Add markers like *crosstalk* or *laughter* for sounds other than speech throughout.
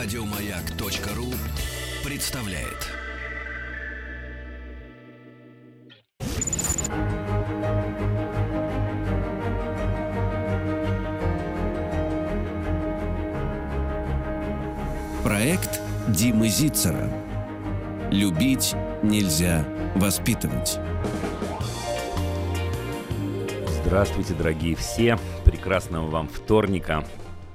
Радиомаяк.ру представляет. Проект Димы Зицера. Любить нельзя воспитывать. Здравствуйте, дорогие все. Прекрасного вам вторника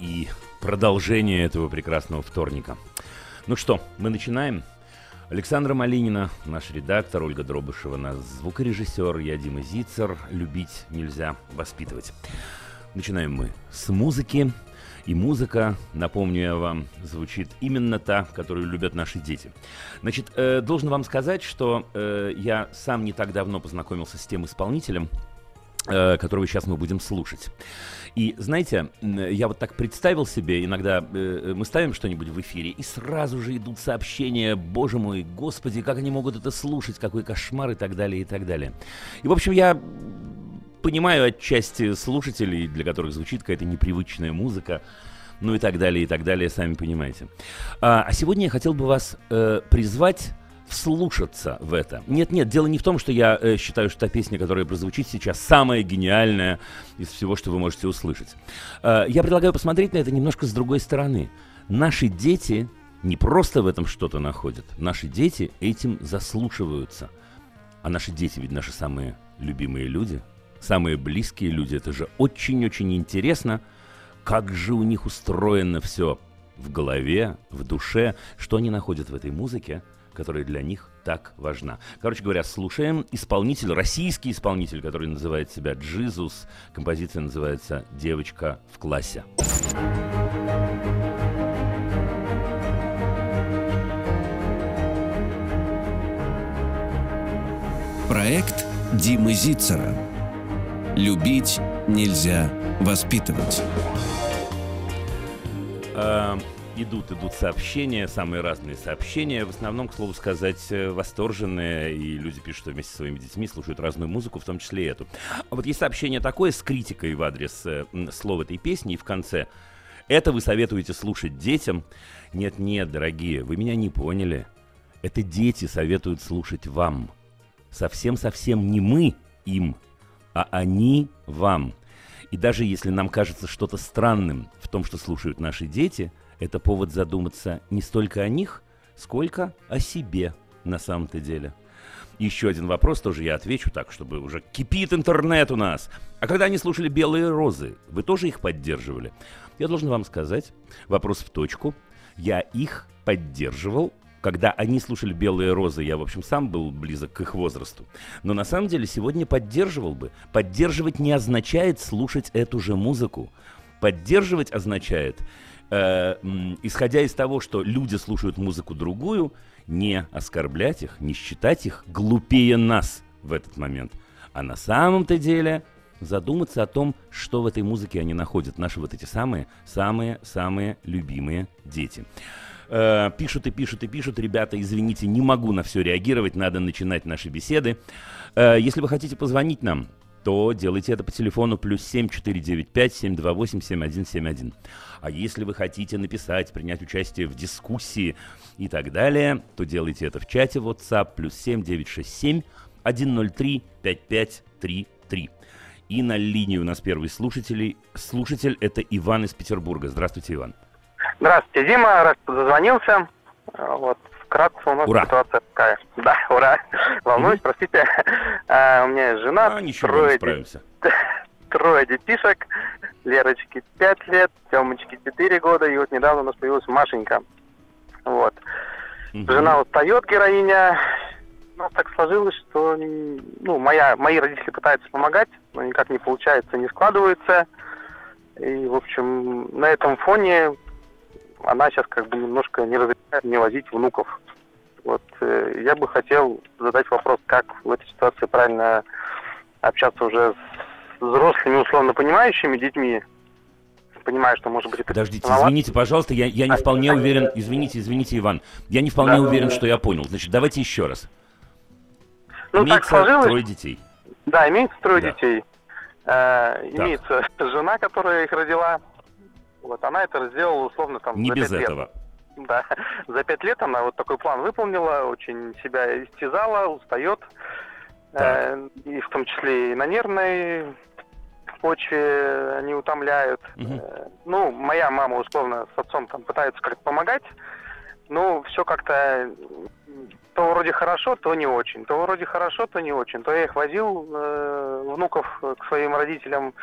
и продолжения этого прекрасного вторника. Ну что, мы начинаем. Александра Малинина, наш редактор, Ольга Дробышева, наш звукорежиссер, я Дима Зицер. Любить нельзя воспитывать. Начинаем мы с музыки. И музыка, напомню я вам, звучит именно та, которую любят наши дети. Значит, э, должен вам сказать, что э, я сам не так давно познакомился с тем исполнителем, которого сейчас мы будем слушать. И знаете, я вот так представил себе, иногда э, мы ставим что-нибудь в эфире, и сразу же идут сообщения, боже мой, господи, как они могут это слушать, какой кошмар и так далее, и так далее. И, в общем, я понимаю отчасти слушателей, для которых звучит какая-то непривычная музыка, ну и так далее, и так далее, сами понимаете. А, а сегодня я хотел бы вас э, призвать вслушаться в это. Нет-нет, дело не в том, что я э, считаю, что та песня, которая прозвучит сейчас, самая гениальная из всего, что вы можете услышать. Э, я предлагаю посмотреть на это немножко с другой стороны. Наши дети не просто в этом что-то находят, наши дети этим заслушиваются. А наши дети ведь наши самые любимые люди – самые близкие люди. Это же очень-очень интересно, как же у них устроено все в голове, в душе, что они находят в этой музыке, которая для них так важна. Короче говоря, слушаем исполнитель, российский исполнитель, который называет себя Джизус. Композиция называется «Девочка в классе». Проект Димы Зицера – Любить нельзя воспитывать. Э, идут, идут сообщения, самые разные сообщения. В основном, к слову сказать, э, восторженные. И люди пишут, что вместе со своими детьми слушают разную музыку, в том числе и эту. А вот есть сообщение такое с критикой в адрес э, слова этой песни. И в конце. Это вы советуете слушать детям? Нет-нет, дорогие, вы меня не поняли. Это дети советуют слушать вам. Совсем-совсем не мы им а они вам. И даже если нам кажется что-то странным в том, что слушают наши дети, это повод задуматься не столько о них, сколько о себе на самом-то деле. Еще один вопрос тоже я отвечу так, чтобы уже кипит интернет у нас. А когда они слушали «Белые розы», вы тоже их поддерживали? Я должен вам сказать, вопрос в точку. Я их поддерживал когда они слушали «Белые розы», я, в общем, сам был близок к их возрасту. Но на самом деле сегодня поддерживал бы. Поддерживать не означает слушать эту же музыку. Поддерживать означает, э, исходя из того, что люди слушают музыку другую, не оскорблять их, не считать их глупее нас в этот момент. А на самом-то деле задуматься о том, что в этой музыке они находят. Наши вот эти самые, самые, самые любимые дети. Э, пишут и пишут и пишут, ребята, извините, не могу на все реагировать, надо начинать наши беседы. Э, если вы хотите позвонить нам, то делайте это по телефону плюс 7495 728 7171. А если вы хотите написать, принять участие в дискуссии и так далее, то делайте это в чате WhatsApp плюс 7967 103 5533. И на линии у нас первый слушатель. Слушатель это Иван из Петербурга. Здравствуйте, Иван. Здравствуйте, Дима, рад, что вот, вкратце у нас ура. ситуация такая. *laughs* Да, ура. Волнуюсь, mm-hmm. простите. А, у меня есть жена, а, ничего, трое, справимся. *laughs* трое детишек. Лерочке 5 лет, Тёмочке 4 года, и вот недавно у нас появилась Машенька. Вот. Mm-hmm. Жена устает, героиня. У нас так сложилось, что ну, моя, мои родители пытаются помогать, но никак не получается, не складывается. И, в общем, на этом фоне она сейчас как бы немножко не разрешает мне возить внуков. Вот э, я бы хотел задать вопрос, как в этой ситуации правильно общаться уже с взрослыми, условно понимающими детьми, понимаю, что может быть это... Подождите, извините, пожалуйста, я, я не вполне уверен, извините, извините, Иван, я не вполне да, уверен, да, что я понял. Значит, давайте еще раз. Ну, имеется так сложилось. трое детей. Да, имеется трое да. детей. Э, имеется жена, которая их родила, вот она это сделала условно там Не без лет. этого. *laughs* Да, за пять лет она вот такой план выполнила, очень себя истязала, устает. Э, и в том числе и на нервной почве они утомляют. Мгм. Э, ну, моя мама, условно, с отцом там пытается как-то помогать, но все как-то то вроде хорошо, то не очень. То вроде хорошо, то не очень. То я их возил, э, внуков, к своим родителям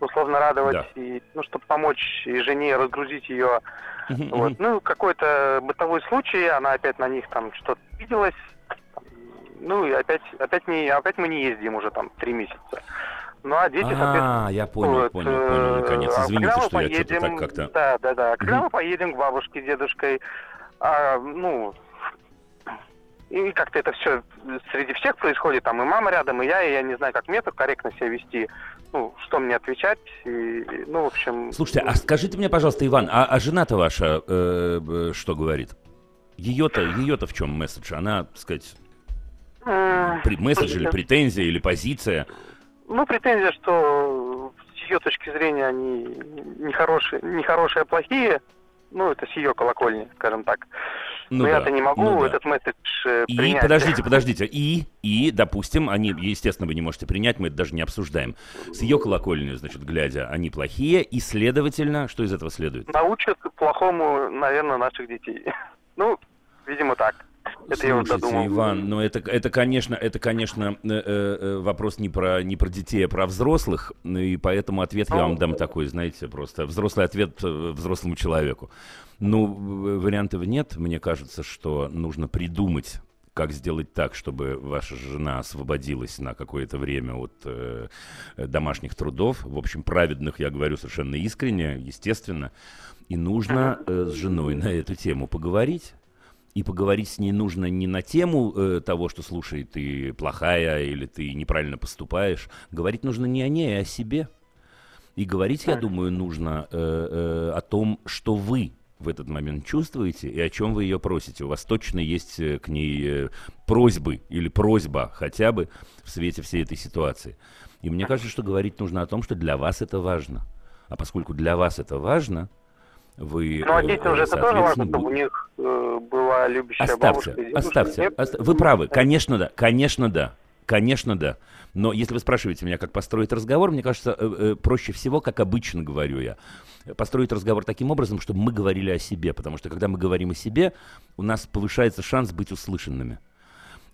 условно радовать, Да. и, ну, чтобы помочь и жене разгрузить ее. Вот. Ну, какой-то бытовой случай, она опять на них там что-то виделась. Ну, и опять, опять, не, опять мы не ездим уже там три месяца. Ну, а дети, соответственно, А, я понял, вот, понял, понял, э, наконец. а Извините, когда мы что я что-то поедем, так как-то... Да, да, да. Когда мы поедем к бабушке, дедушкой, а, ну, и как-то это все среди всех происходит, там и мама рядом, и я, и я не знаю, как мне тут корректно себя вести, ну, что мне отвечать, и, ну, в общем... Слушайте, а скажите мне, пожалуйста, Иван, а, а жена-то ваша э, э, что говорит? Ее-то, ее-то в чем месседж? Она, так сказать, при- месседж или претензия, или позиция? Ну, претензия, что с ее точки зрения они нехорошие, нехорошие, а плохие, ну, это с ее колокольни, скажем так. Ну Но да, я-то не могу ну да. этот месседж э, И, принять. подождите, подождите, и, и, допустим, они, естественно, вы не можете принять, мы это даже не обсуждаем. С ее колокольни, значит, глядя, они плохие, и, следовательно, что из этого следует? Научат плохому, наверное, наших детей. *laughs* Ну, видимо, так. Это я вот Слушайте. Иван, но это, это, конечно, это, конечно, э, э, вопрос не про, не про детей, а про взрослых, ну и поэтому ответ я Ну, вам дам такой, знаете, просто взрослый ответ э, взрослому человеку. Ну, вариантов нет, мне кажется, что нужно придумать, как сделать так, чтобы ваша жена освободилась на какое-то время от э, э, домашних трудов, в общем, праведных, я говорю совершенно искренне, естественно, и нужно э, с женой на эту тему поговорить. И поговорить с ней нужно не на тему э, того, что слушай, ты плохая или ты неправильно поступаешь. Говорить нужно не о ней, а о себе. И говорить, я думаю, нужно э, э, о том, что вы в этот момент чувствуете и о чем вы ее просите. У вас точно есть э, к ней э, просьбы или просьба хотя бы в свете всей этой ситуации. И мне кажется, что говорить нужно о том, что для вас это важно. А поскольку для вас это важно, вы, Ну, а э, детям же э, это тоже важно, чтобы у них э, была любящая Оставьте, бабушка. оставьте. Нет? оста- Вы правы, конечно, да, конечно, да. Конечно, да. Но если вы спрашиваете меня, как построить разговор, мне кажется, э, э, проще всего, как обычно говорю я, построить разговор таким образом, чтобы мы говорили о себе. Потому что когда мы говорим о себе, у нас повышается шанс быть услышанными.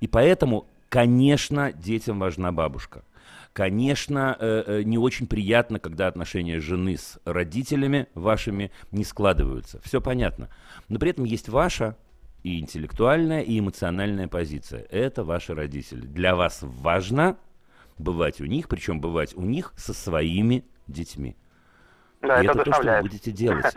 И поэтому, конечно, детям важна бабушка. Конечно, э, не очень приятно, когда отношения жены с родителями вашими не складываются. Все понятно. Но при этом есть ваша и интеллектуальная, и эмоциональная позиция. Это ваши родители. Для вас важно бывать у них, причем бывать у них со своими детьми. Да, и это это то, что вы будете делать. *laughs*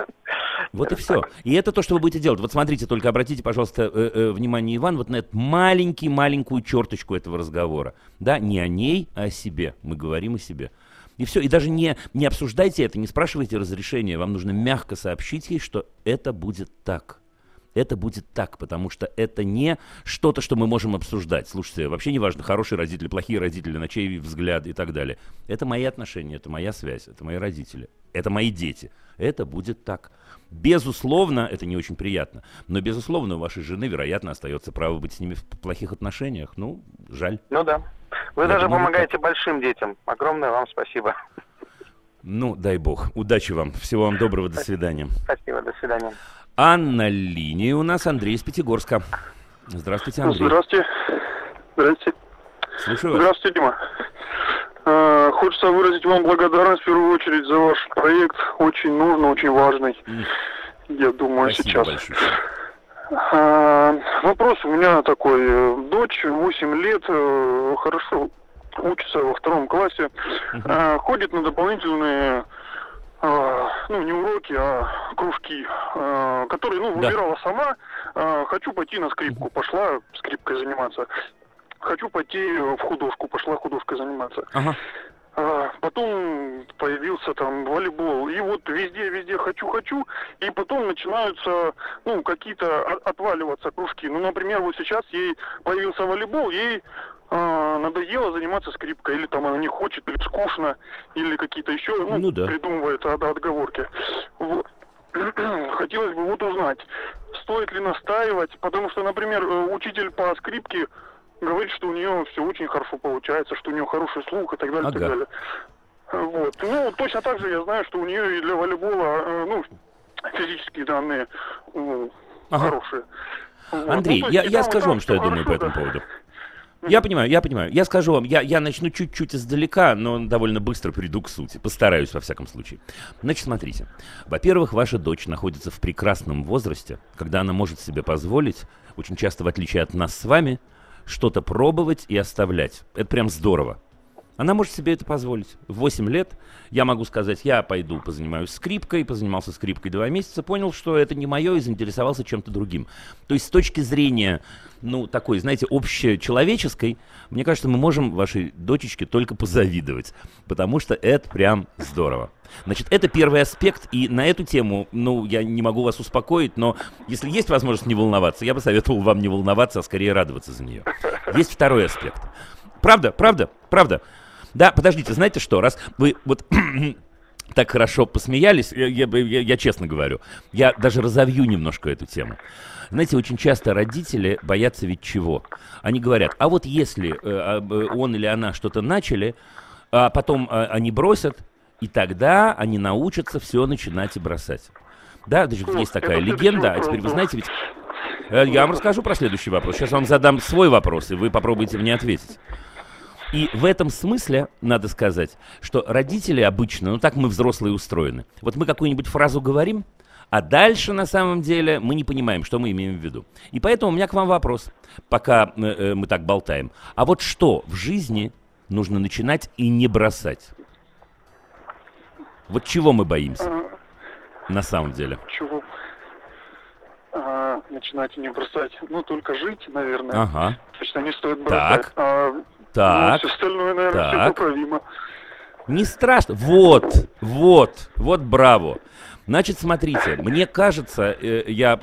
Вот и все. И это то, что вы будете делать. Вот смотрите, только обратите, пожалуйста, э, э, внимание, Иван, вот на эту маленький, маленькую черточку этого разговора. Да, не о ней, а о себе. Мы говорим о себе. И все. И даже не, не обсуждайте это, не спрашивайте разрешения. Вам нужно мягко сообщить ей, что это будет так. Это будет так, потому что это не что-то, что мы можем обсуждать. Слушайте, вообще не важно, хорошие родители, плохие родители, на чей взгляд и так далее. Это мои отношения, это моя связь, это мои родители, это мои дети. Это будет так. Безусловно, это не очень приятно, но безусловно у вашей жены, вероятно, остается право быть с ними в плохих отношениях. Ну, жаль. Ну да. Вы Я даже помогаете большим детям. Огромное вам спасибо. Ну, дай бог. Удачи вам. Всего вам доброго. До свидания. Спасибо, до свидания. А на линии у нас Андрей из Пятигорска. Здравствуйте, Андрей. Здравствуйте. Здравствуйте. Слушаю вас. Здравствуйте, Дима. Э, Хочется выразить вам благодарность в первую очередь за ваш проект. Очень нужный, очень важный. Я думаю, Спасибо сейчас. большое. Э, Вопрос у меня такой. Дочь 8 лет, э, хорошо учится во втором классе, э, ходит на дополнительные ну, не уроки, а кружки, э, которые, ну, Да. выбирала сама. Э, Хочу пойти на скрипку, пошла скрипкой заниматься. Хочу пойти в художку, пошла художкой заниматься. Ага. А, потом появился там волейбол. И вот везде, везде хочу-хочу. И потом начинаются, ну, какие-то от- отваливаться кружки. Ну, например, вот сейчас ей появился волейбол, ей а, надоело заниматься скрипкой. Или там она не хочет, или скучно, или какие-то еще, ну, Ну да. придумывает от- отговорки. Вот. *clears throat* Хотелось бы вот узнать, стоит ли настаивать, потому что, например, э, учитель по скрипке говорит, что у нее все очень хорошо получается, что у нее хороший слух и так далее, ага. так далее. Вот. Ну, точно так же я знаю, что у нее и для волейбола, э, ну, физические данные ну, ага. хорошие. Вот. Андрей, ну, я, я скажу вам, что я думаю по этому да. поводу. Я понимаю, я понимаю. Я скажу вам, я, я начну чуть-чуть издалека, но довольно быстро приду к сути. Постараюсь, во всяком случае. Значит, смотрите. Во-первых, ваша дочь находится в прекрасном возрасте, когда она может себе позволить, очень часто в отличие от нас с вами, что-то пробовать и оставлять. Это прям здорово. Она может себе это позволить. В 8 лет я могу сказать, я пойду позанимаюсь скрипкой, позанимался скрипкой два месяца, понял, что это не мое и заинтересовался чем-то другим. То есть с точки зрения, ну, такой, знаете, общечеловеческой, мне кажется, мы можем вашей дочечке только позавидовать, потому что это прям здорово. Значит, это первый аспект, и на эту тему, ну, я не могу вас успокоить, но если есть возможность не волноваться, я бы советовал вам не волноваться, а скорее радоваться за нее. Есть второй аспект. Правда, правда, правда. Да, подождите, знаете что, раз вы вот *clears throat* так хорошо посмеялись, я, я, я, я честно говорю, я даже разовью немножко эту тему. Знаете, очень часто родители боятся ведь чего? Они говорят, а вот если э, он или она что-то начали, а потом э, они бросят, и тогда они научатся все начинать и бросать. Да, ну, есть такая легенда, а теперь вы знаете ведь... Э, я вам расскажу про следующий вопрос. Сейчас вам задам свой вопрос, и вы попробуйте мне ответить. И в этом смысле надо сказать, что родители обычно, ну так мы взрослые устроены. Вот мы какую-нибудь фразу говорим, а дальше на самом деле мы не понимаем, что мы имеем в виду. И поэтому у меня к вам вопрос, пока э, э мы так болтаем. А вот что в жизни нужно начинать и не бросать? Вот чего мы боимся на самом деле? Чего? А, начинать и не бросать. Ну, только жить, наверное. Ага. Точно не стоит бросать. Так. А, так. Ну, все остальное, наверное, так. все поправимо. Не страшно. Вот, вот, вот браво. Значит, смотрите, мне кажется, э, я,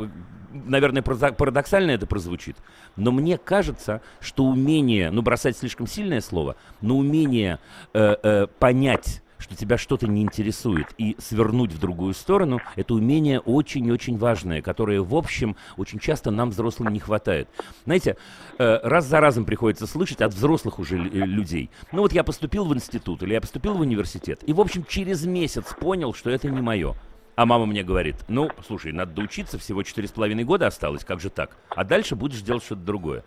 наверное, парадоксально это прозвучит, но мне кажется, что умение, ну, бросать слишком сильное слово, но умение э, э, понять что тебя что-то не интересует, и свернуть в другую сторону, это умение очень-очень важное, которое, в общем, очень часто нам, взрослым, не хватает. Знаете, э, раз за разом приходится слышать от взрослых уже э, людей. Ну вот я поступил в институт или я поступил в университет, и, в общем, через месяц понял, что это не мое. А мама мне говорит, ну, слушай, надо доучиться, всего четыре с половиной года осталось, как же так? А дальше будешь делать что-то другое.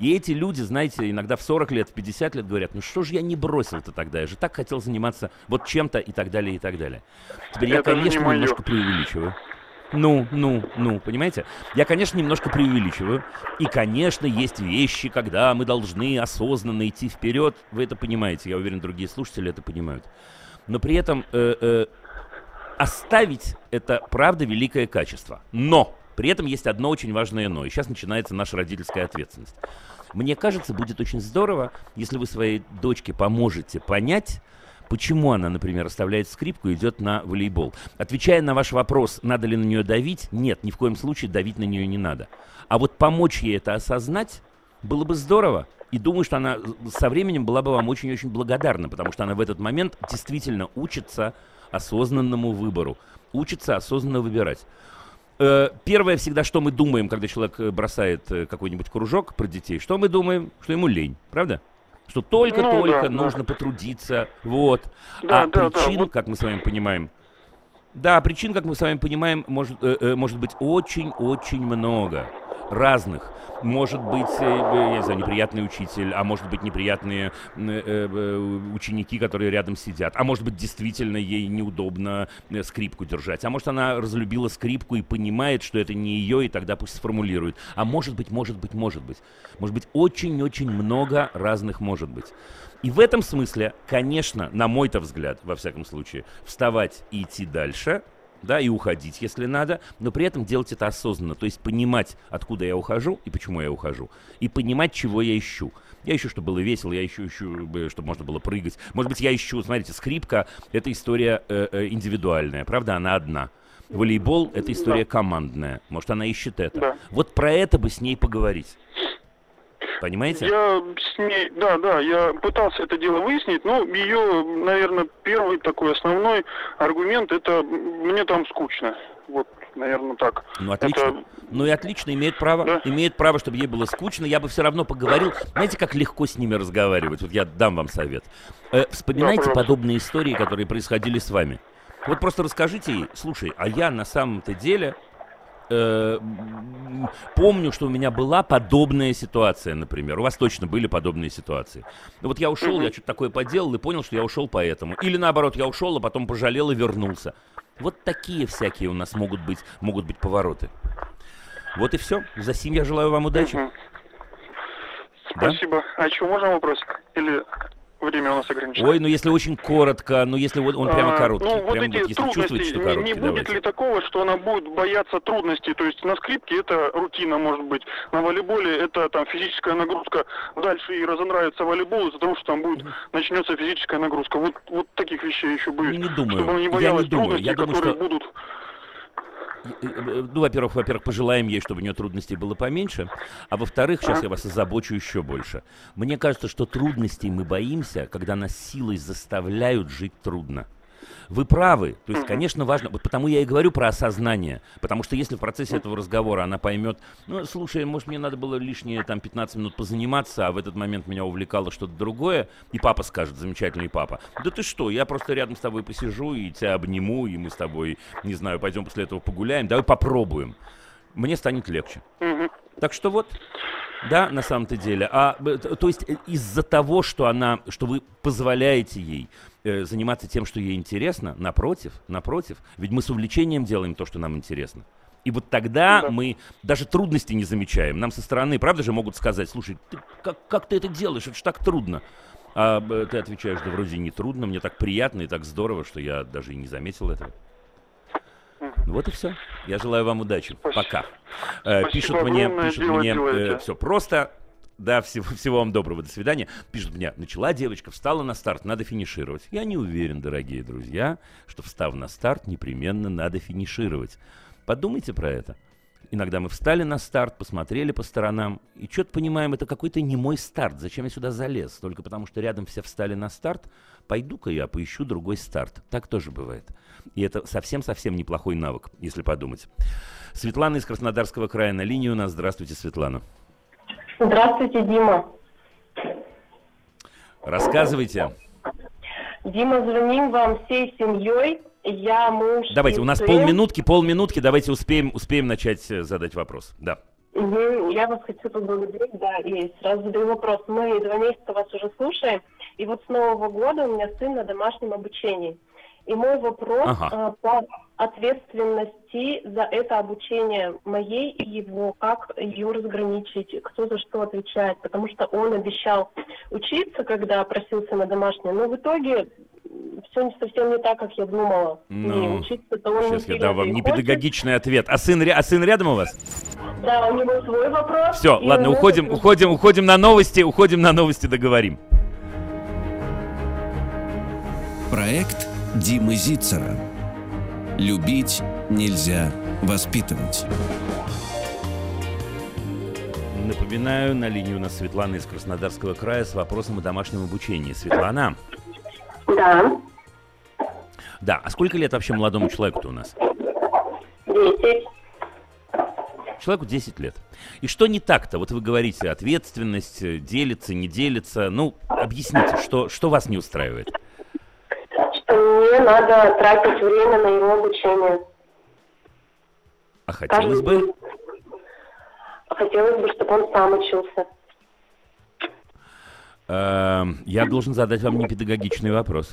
И эти люди, знаете, иногда в 40 лет, в 50 лет говорят, ну что же я не бросил-то тогда, я же так хотел заниматься вот чем-то и так далее, и так далее. Теперь я, конечно, немножко преувеличиваю. Ну, ну, ну, понимаете? Я, конечно, немножко преувеличиваю. И, конечно, есть вещи, когда мы должны осознанно идти вперед. Вы это понимаете, я уверен, другие слушатели это понимают. Но при этом э, э, оставить это, правда, великое качество. Но при этом есть одно очень важное но. И сейчас начинается наша родительская ответственность. Мне кажется, будет очень здорово, если вы своей дочке поможете понять, почему она, например, оставляет скрипку и идет на волейбол. Отвечая на ваш вопрос, надо ли на нее давить, нет, ни в коем случае давить на нее не надо. А вот помочь ей это осознать было бы здорово. И думаю, что она со временем была бы вам очень-очень благодарна, потому что она в этот момент действительно учится осознанному выбору, учится осознанно выбирать. Э, первое всегда, что мы думаем, когда человек э, бросает э, какой-нибудь кружок про детей, что мы думаем? Что ему лень, правда? Что только-только ну, да, нужно да. потрудиться, вот. Да, а да, причин, да, вот. как мы с вами понимаем, да, причин, как мы с вами понимаем, может, э, может быть очень-очень много разных. Может быть, э, я не знаю, неприятный учитель, а может быть, неприятные э, э, ученики, которые рядом сидят. А может быть, действительно ей неудобно скрипку держать. А может, она разлюбила скрипку и понимает, что это не ее, и тогда пусть сформулирует. А может быть, может быть, может быть. Может быть, очень-очень много разных может быть. И в этом смысле, конечно, на мой-то взгляд, во всяком случае, вставать и идти дальше – да, и уходить, если надо, но при этом делать это осознанно, то есть понимать, откуда я ухожу и почему я ухожу, и понимать, чего я ищу. Я ищу, чтобы было весело, я ищу, ищу чтобы можно было прыгать. Может быть, я ищу, смотрите, скрипка — это история э, э, индивидуальная, правда, она одна. Волейбол — это история командная. Может, она ищет это. Да. Вот про это бы с ней поговорить. Понимаете? Я с ней, да, да, я пытался это дело выяснить, но ее, наверное, первый такой основной аргумент это мне там скучно. Вот, наверное, так. Ну, отлично. Это- Ну и отлично, имеет право. Да. Имеет право, чтобы ей было скучно. Я бы все равно поговорил. Знаете, как легко с ними разговаривать? Вот я дам вам совет. Э, вспоминайте пожалуйста. подобные истории, которые происходили с вами. Вот просто расскажите ей, слушай, а я на самом-то деле э, помню, что у меня была подобная ситуация, например. У вас точно были подобные ситуации. Ну вот я ушел, я что-то такое поделал и понял, что я ушел поэтому. Или наоборот, я ушел, а потом пожалел и вернулся. Вот такие всякие у нас могут быть, могут быть повороты. Вот и все. За сим я желаю вам удачи. Мгм. Да? Спасибо. А еще можно вопрос? Или время у нас ограничено? Ой, ну если очень коротко, ну если вот он прямо А, короткий, Ну, вот прямо эти вот если чувствуете, трудности, что не- короткий, не, будет давайте. ли такого, что она будет бояться трудностей? То есть на скрипке это рутина, может быть, на волейболе это там физическая нагрузка, дальше ей разонравится волейбол из-за того, что там будет, начнется физическая нагрузка. Вот, вот таких вещей еще будет. Не думаю. Чтобы она не Я не боялась думаю. трудностей, Я думаю, которые что- будут... Э, э, Ну, во-первых, во-первых, пожелаем ей, чтобы у нее трудностей было поменьше. А во-вторых, сейчас я вас озабочу еще больше. Мне кажется, что трудностей мы боимся, когда нас силой заставляют жить трудно. Вы правы. То есть, конечно, важно. Вот потому я и говорю про осознание. Потому что если в процессе этого разговора она поймет, ну, слушай, может, мне надо было лишние там 15 минут позаниматься, а в этот момент меня увлекало что-то другое, и папа скажет, замечательный папа, да ты что, я просто рядом с тобой посижу и тебя обниму, и мы с тобой, не знаю, пойдем после этого погуляем, давай попробуем. Мне станет легче. Так что вот, да, на самом-то деле. А, э, то есть э, из-за того, что она, что вы позволяете ей э, заниматься тем, что ей интересно, напротив, напротив, ведь мы с увлечением делаем то, что нам интересно. И вот тогда Да. мы даже трудностей не замечаем. Нам со стороны, правда же, могут сказать, слушай, ты, как, как ты это делаешь, это же так трудно. А э, ты отвечаешь, да вроде не трудно, мне так приятно и так здорово, что я даже и не заметил этого. Вот и все. Я желаю вам удачи. Спасибо. Пока. Э, Спасибо пишут мне, пишут мне делаете. все просто. Да, всего, всего вам доброго, до свидания. Пишут мне, начала девочка, встала на старт, надо финишировать. Я не уверен, дорогие друзья, что встав на старт, непременно надо финишировать. Подумайте про это. Иногда мы встали на старт, посмотрели по сторонам, и что-то понимаем, это какой-то не мой старт. Зачем я сюда залез? Только потому, что рядом все встали на старт, пойду-ка я поищу другой старт. Так тоже бывает. И это совсем-совсем неплохой навык, если подумать. Светлана из Краснодарского края на линии у нас. Здравствуйте, Светлана. Здравствуйте, Дима. Рассказывайте. Дима, звоним вам всей семьей. Я муж. Давайте, у нас сын. полминутки, полминутки, давайте успеем, успеем начать э, задать вопрос. Да. Я вас хочу поблагодарить, да, и сразу задаю вопрос. Мы два месяца вас уже слушаем, и вот с Нового года у меня сын на домашнем обучении. И мой вопрос Ага. а, по ответственности за это обучение моей и его, как ее разграничить, кто за что отвечает, потому что он обещал учиться, когда просился на домашнее, но в итоге все совсем не так, как я думала. Ну, и учиться-то он Сейчас не я дам вам сильно не хочет. педагогичный ответ. А сын, а сын рядом у вас? Да, у него свой вопрос. Все, ладно, уходим, свой- уходим, уходим на новости, уходим на новости, договорим. Проект Димы Зицера. Любить нельзя воспитывать. Напоминаю, на линии у нас Светлана из Краснодарского края с вопросом о домашнем обучении. Светлана, Да, да, а сколько лет вообще молодому человеку-то у нас? 10. Человеку 10 лет. И что не так-то? Вот вы говорите, ответственность, э, делится, не делится. Ну, объясните, что, что вас не устраивает? Мне надо тратить время на его обучение. А хотелось Каждый бы... день. Хотелось бы, чтобы он сам учился. Эм, я должен задать вам непедагогичный вопрос.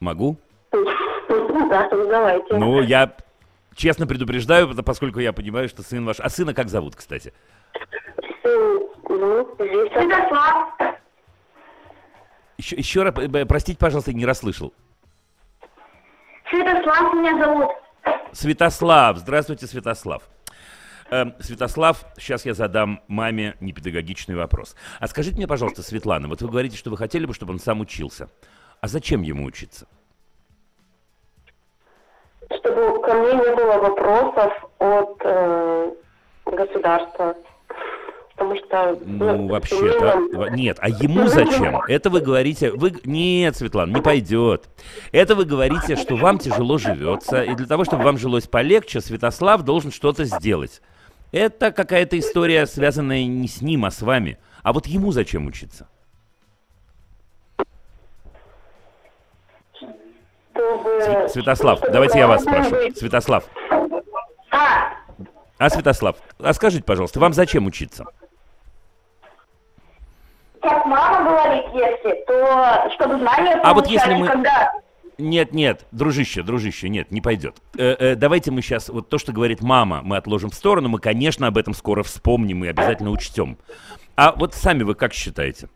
Могу? *laughs* Да, задавайте. Ну, я честно предупреждаю, потому- поскольку я понимаю, что сын ваш... А сына как зовут, кстати? Сын, ну, здесь... Еще, еще раз, э, простите, пожалуйста, не расслышал. Святослав меня зовут. Святослав. Здравствуйте, Святослав. Эм, Святослав, сейчас я задам маме непедагогичный вопрос. А скажите мне, пожалуйста, Светлана, вот вы говорите, что вы хотели бы, чтобы он сам учился. А зачем ему учиться? Чтобы ко мне не было вопросов от э, государства. Потому что... Ну, вообще-то... Нет, а ему *laughs* зачем? Это вы говорите... Вы... Нет, Светлана, не пойдет. Это вы говорите, что вам тяжело живется, и для того, чтобы вам жилось полегче, Святослав должен что-то сделать. Это какая-то история, связанная не с ним, а с вами. А вот ему зачем учиться? Чтобы... Святослав, чтобы давайте я вас спрошу. быть- Святослав, А, а Святослав, а скажите, пожалуйста, вам зачем учиться? Как мама говорит, если, то чтобы знания А вот получали, если мы- когда... Нет, нет, дружище, дружище, нет, не пойдет. Э, э, давайте мы сейчас, вот то, что говорит мама, мы отложим в сторону, мы, конечно, об этом скоро вспомним и обязательно учтем. А вот сами вы как считаете?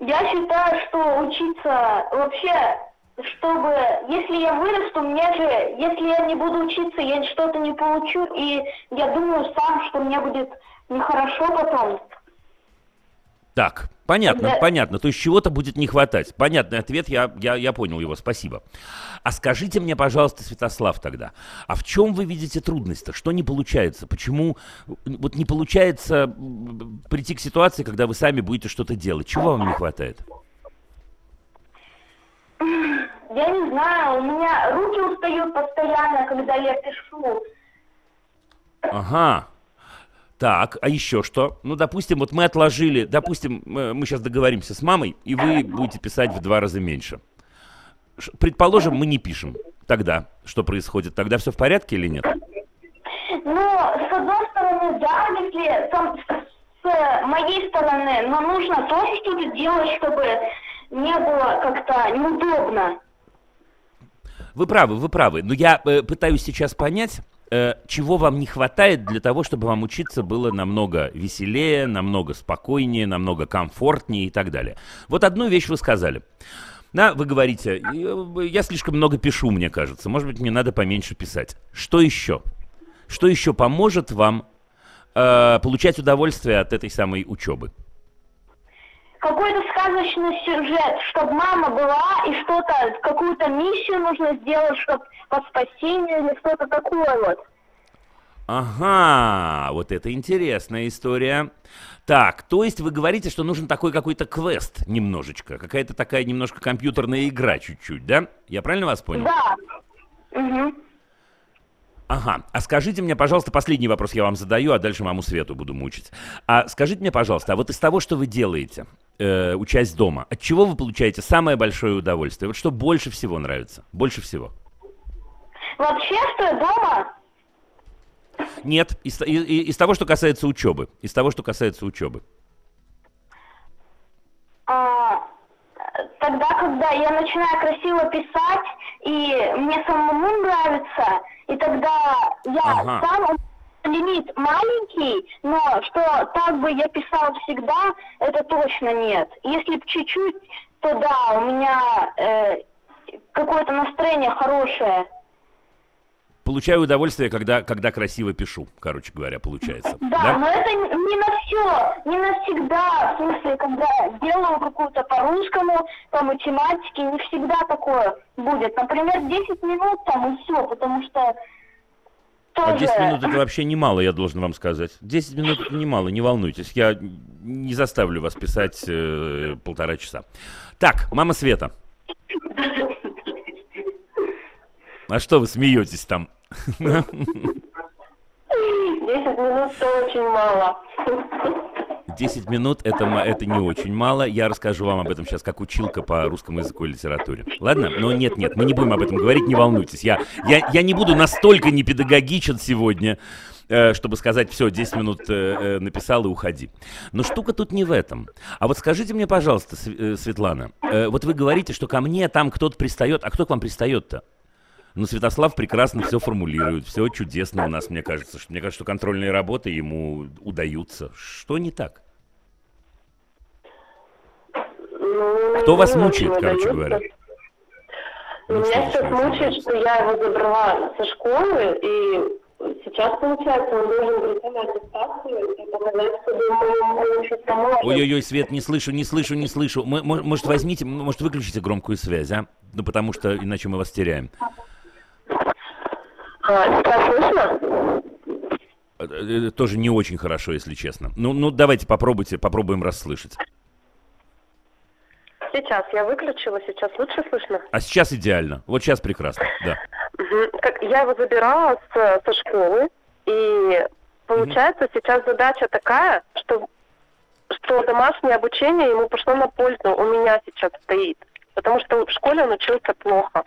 Я считаю, что учиться вообще, чтобы, если я вырасту, мне же, если я не буду учиться, я что-то не получу, и я думаю сам, что мне будет нехорошо потом. Так, понятно, Да. понятно. То есть чего-то будет не хватать. Понятный ответ, я, я, я понял его, спасибо. А скажите мне, пожалуйста, Святослав, тогда, а в чем вы видите трудность-то? Что не получается? Почему вот не получается прийти к ситуации, когда вы сами будете что-то делать? Чего вам не хватает? Я не знаю, у меня руки устают постоянно, когда я пишу. Ага. Так, а еще что? Ну, допустим, вот мы отложили, допустим, мы, сейчас договоримся с мамой, и вы будете писать в два раза меньше. Предположим, мы не пишем. Тогда что происходит? Тогда все в порядке или нет? Ну, с одной стороны, да, если там с, с моей стороны, но нужно тоже что-то делать, чтобы не было как-то неудобно. Вы правы, вы правы. Но я э, пытаюсь сейчас понять, э, чего вам не хватает для того, чтобы вам учиться было намного веселее, намного спокойнее, намного комфортнее и так далее. Вот одну вещь вы сказали. Да, вы говорите, «Э, я слишком много пишу, мне кажется. Может быть, мне надо поменьше писать. Что еще? Что еще поможет вам э, получать удовольствие от этой самой учебы? Какой-то сказочный сюжет, чтобы мама была и что-то, какую-то миссию нужно сделать, чтобы по спасению или что-то такое вот. Ага, вот это интересная история. Так, то есть вы говорите, что нужен такой какой-то квест немножечко, какая-то такая немножко компьютерная игра чуть-чуть, да? Я правильно вас понял? Да. Мгм. Ага, а скажите мне, пожалуйста, последний вопрос я вам задаю, а дальше маму Свету буду мучить. А скажите мне, пожалуйста, а вот из того, что вы делаете, э, учась дома, от чего вы получаете самое большое удовольствие? Вот что больше всего нравится? Больше всего? Вообще, что дома, Нет, из, и- и- из того, что касается учебы. Из того, что касается учебы. а, тогда, когда я начинаю красиво писать, и мне самому нравится, и тогда я Ага. сам лимит маленький, но что так бы я писал всегда, это точно нет. Если б чуть-чуть, то да, у меня э, какое-то настроение хорошее. Получаю удовольствие, когда, когда красиво пишу, короче говоря, получается. *laughs* Да, но это не на все, не навсегда. В смысле, когда делаю какую-то по-русскому, по математике, не всегда такое будет. Например, 10 минут там и все, потому что тоже... А 10 минут это вообще немало, я должен вам сказать. 10 минут это немало, не волнуйтесь. Я не заставлю вас писать э, полтора часа. Так, мама Света. А что вы смеетесь там? 10 минут это очень мало. 10 минут это, это не очень мало. Я расскажу вам об этом сейчас как училка по русскому языку и литературе. Ладно? Но нет, нет, мы не будем об этом говорить, не волнуйтесь. Я, я, я не буду настолько непедагогичен сегодня, э, чтобы сказать, все, 10 минут э, э, написал и уходи. Но штука тут не в этом. А вот скажите мне, пожалуйста, Св- Светлана, вот вы говорите, что ко мне там кто-то пристает, а кто к вам пристает-то? Ну, Святослав прекрасно все формулирует, все чудесно у нас, мне кажется. Что, мне кажется, что контрольные работы ему удаются. Что не так? Кто вас мучает, короче говоря? Ну, Меня сейчас мучает, что я его забрала со школы, и сейчас, получается, он должен прийти на аттестацию и показать, что он учиться может. Ой-ой-ой, Свет, не слышу, не слышу, не слышу. М- мо- Может, возьмите, может, выключите громкую связь, а? Ну, потому что иначе мы вас теряем. А, сейчас слышно? Э, э, тоже не очень хорошо, если честно. Ну, ну давайте попробуйте, попробуем расслышать. Сейчас я выключила, сейчас лучше слышно? А сейчас идеально. Вот сейчас прекрасно, да. Я его забирала с, со школы, и получается угу. сейчас задача такая, что, что домашнее обучение ему пошло на пользу, у меня сейчас стоит. Потому что в школе он учился плохо.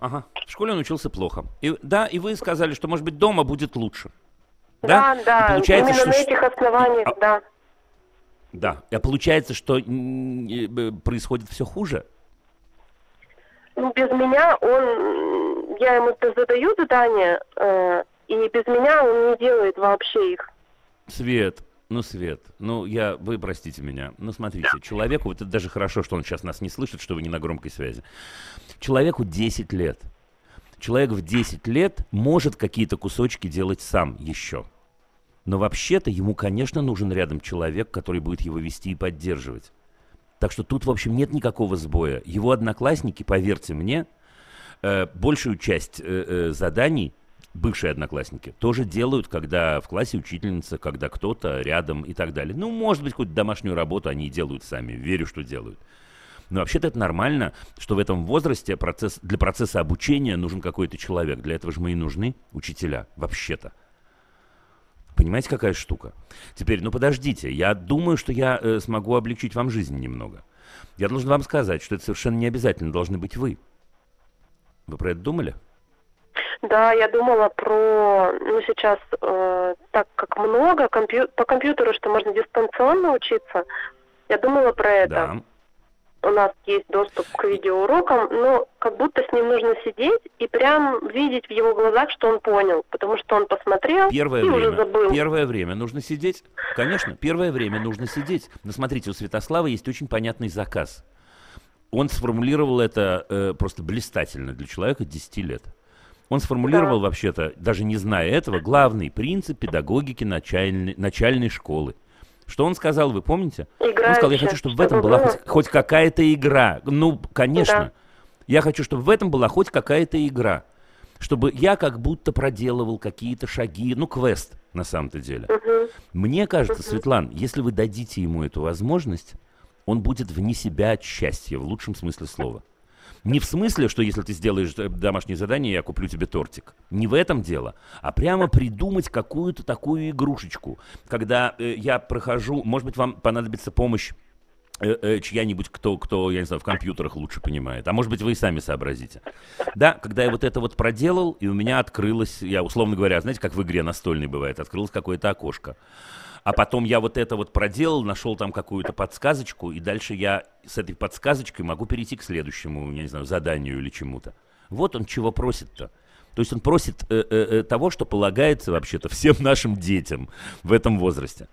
Ага, в школе он учился плохо. И, да, и вы сказали, что, может быть, дома будет лучше. Да, да, да получается, именно что... на этих основаниях, а... да. Да, а получается, что э, происходит все хуже? Ну, без меня он... Я ему задаю задания, э, и без меня он не делает вообще их. Свет, ну, Свет, ну, я, вы простите меня, ну, смотрите, человеку, вот это даже хорошо, что он сейчас нас не слышит, что вы не на громкой связи. Человеку 10 лет. Человек в 10 лет может какие-то кусочки делать сам еще. Но вообще-то ему, конечно, нужен рядом человек, который будет его вести и поддерживать. Так что тут, в общем, нет никакого сбоя. Его одноклассники, поверьте мне, э, большую часть э, э, заданий бывшие одноклассники тоже делают, когда в классе учительница, когда кто-то рядом и так далее. Ну, может быть, какую-то домашнюю работу они и делают сами. Верю, что делают. Но вообще-то это нормально, что в этом возрасте процесс, для процесса обучения нужен какой-то человек. Для этого же мы и нужны учителя, вообще-то. Понимаете, какая штука? Теперь, ну подождите, я думаю, что я э, смогу облегчить вам жизнь немного. Я должен вам сказать, что это совершенно не обязательно должны быть вы. Вы про это думали? Да, я думала про, ну сейчас, э, так как много компью по компьютеру, что можно дистанционно учиться, я думала про это. Да у нас есть доступ к видеоурокам, но как будто с ним нужно сидеть и прям видеть в его глазах, что он понял, потому что он посмотрел первое и время, уже забыл. Первое время нужно сидеть, конечно, первое время нужно сидеть. Но смотрите, у Святослава есть очень понятный заказ. Он сформулировал это э, просто блистательно для человека 10 лет. Он сформулировал да. вообще-то, даже не зная этого, главный принцип педагогики начальной, начальной школы. Что он сказал, вы помните? Играющая. Он сказал, я хочу, чтобы в этом была хоть, хоть какая-то игра. Ну, конечно. Да. Я хочу, чтобы в этом была хоть какая-то игра. Чтобы я как будто проделывал какие-то шаги, ну, квест на самом-то деле. Угу. Мне кажется, угу. Светлан, если вы дадите ему эту возможность, он будет вне себя от счастья, в лучшем смысле слова. Не в смысле, что если ты сделаешь э, домашнее задание, я куплю тебе тортик. Не в этом дело. А прямо придумать какую-то такую игрушечку. Когда э, я прохожу, может быть, вам понадобится помощь э, э, чья-нибудь, кто, кто, я не знаю, в компьютерах лучше понимает. А может быть, вы и сами сообразите. Да, когда я вот это вот проделал, и у меня открылось, я условно говоря, знаете, как в игре настольной бывает, открылось какое-то окошко. А потом я вот это вот проделал, нашел там какую-то подсказочку, и дальше я с этой подсказочкой могу перейти к следующему, я не знаю, заданию или чему-то. Вот он чего просит-то. То есть он просит э, э, э того, что полагается вообще-то всем нашим детям в этом возрасте.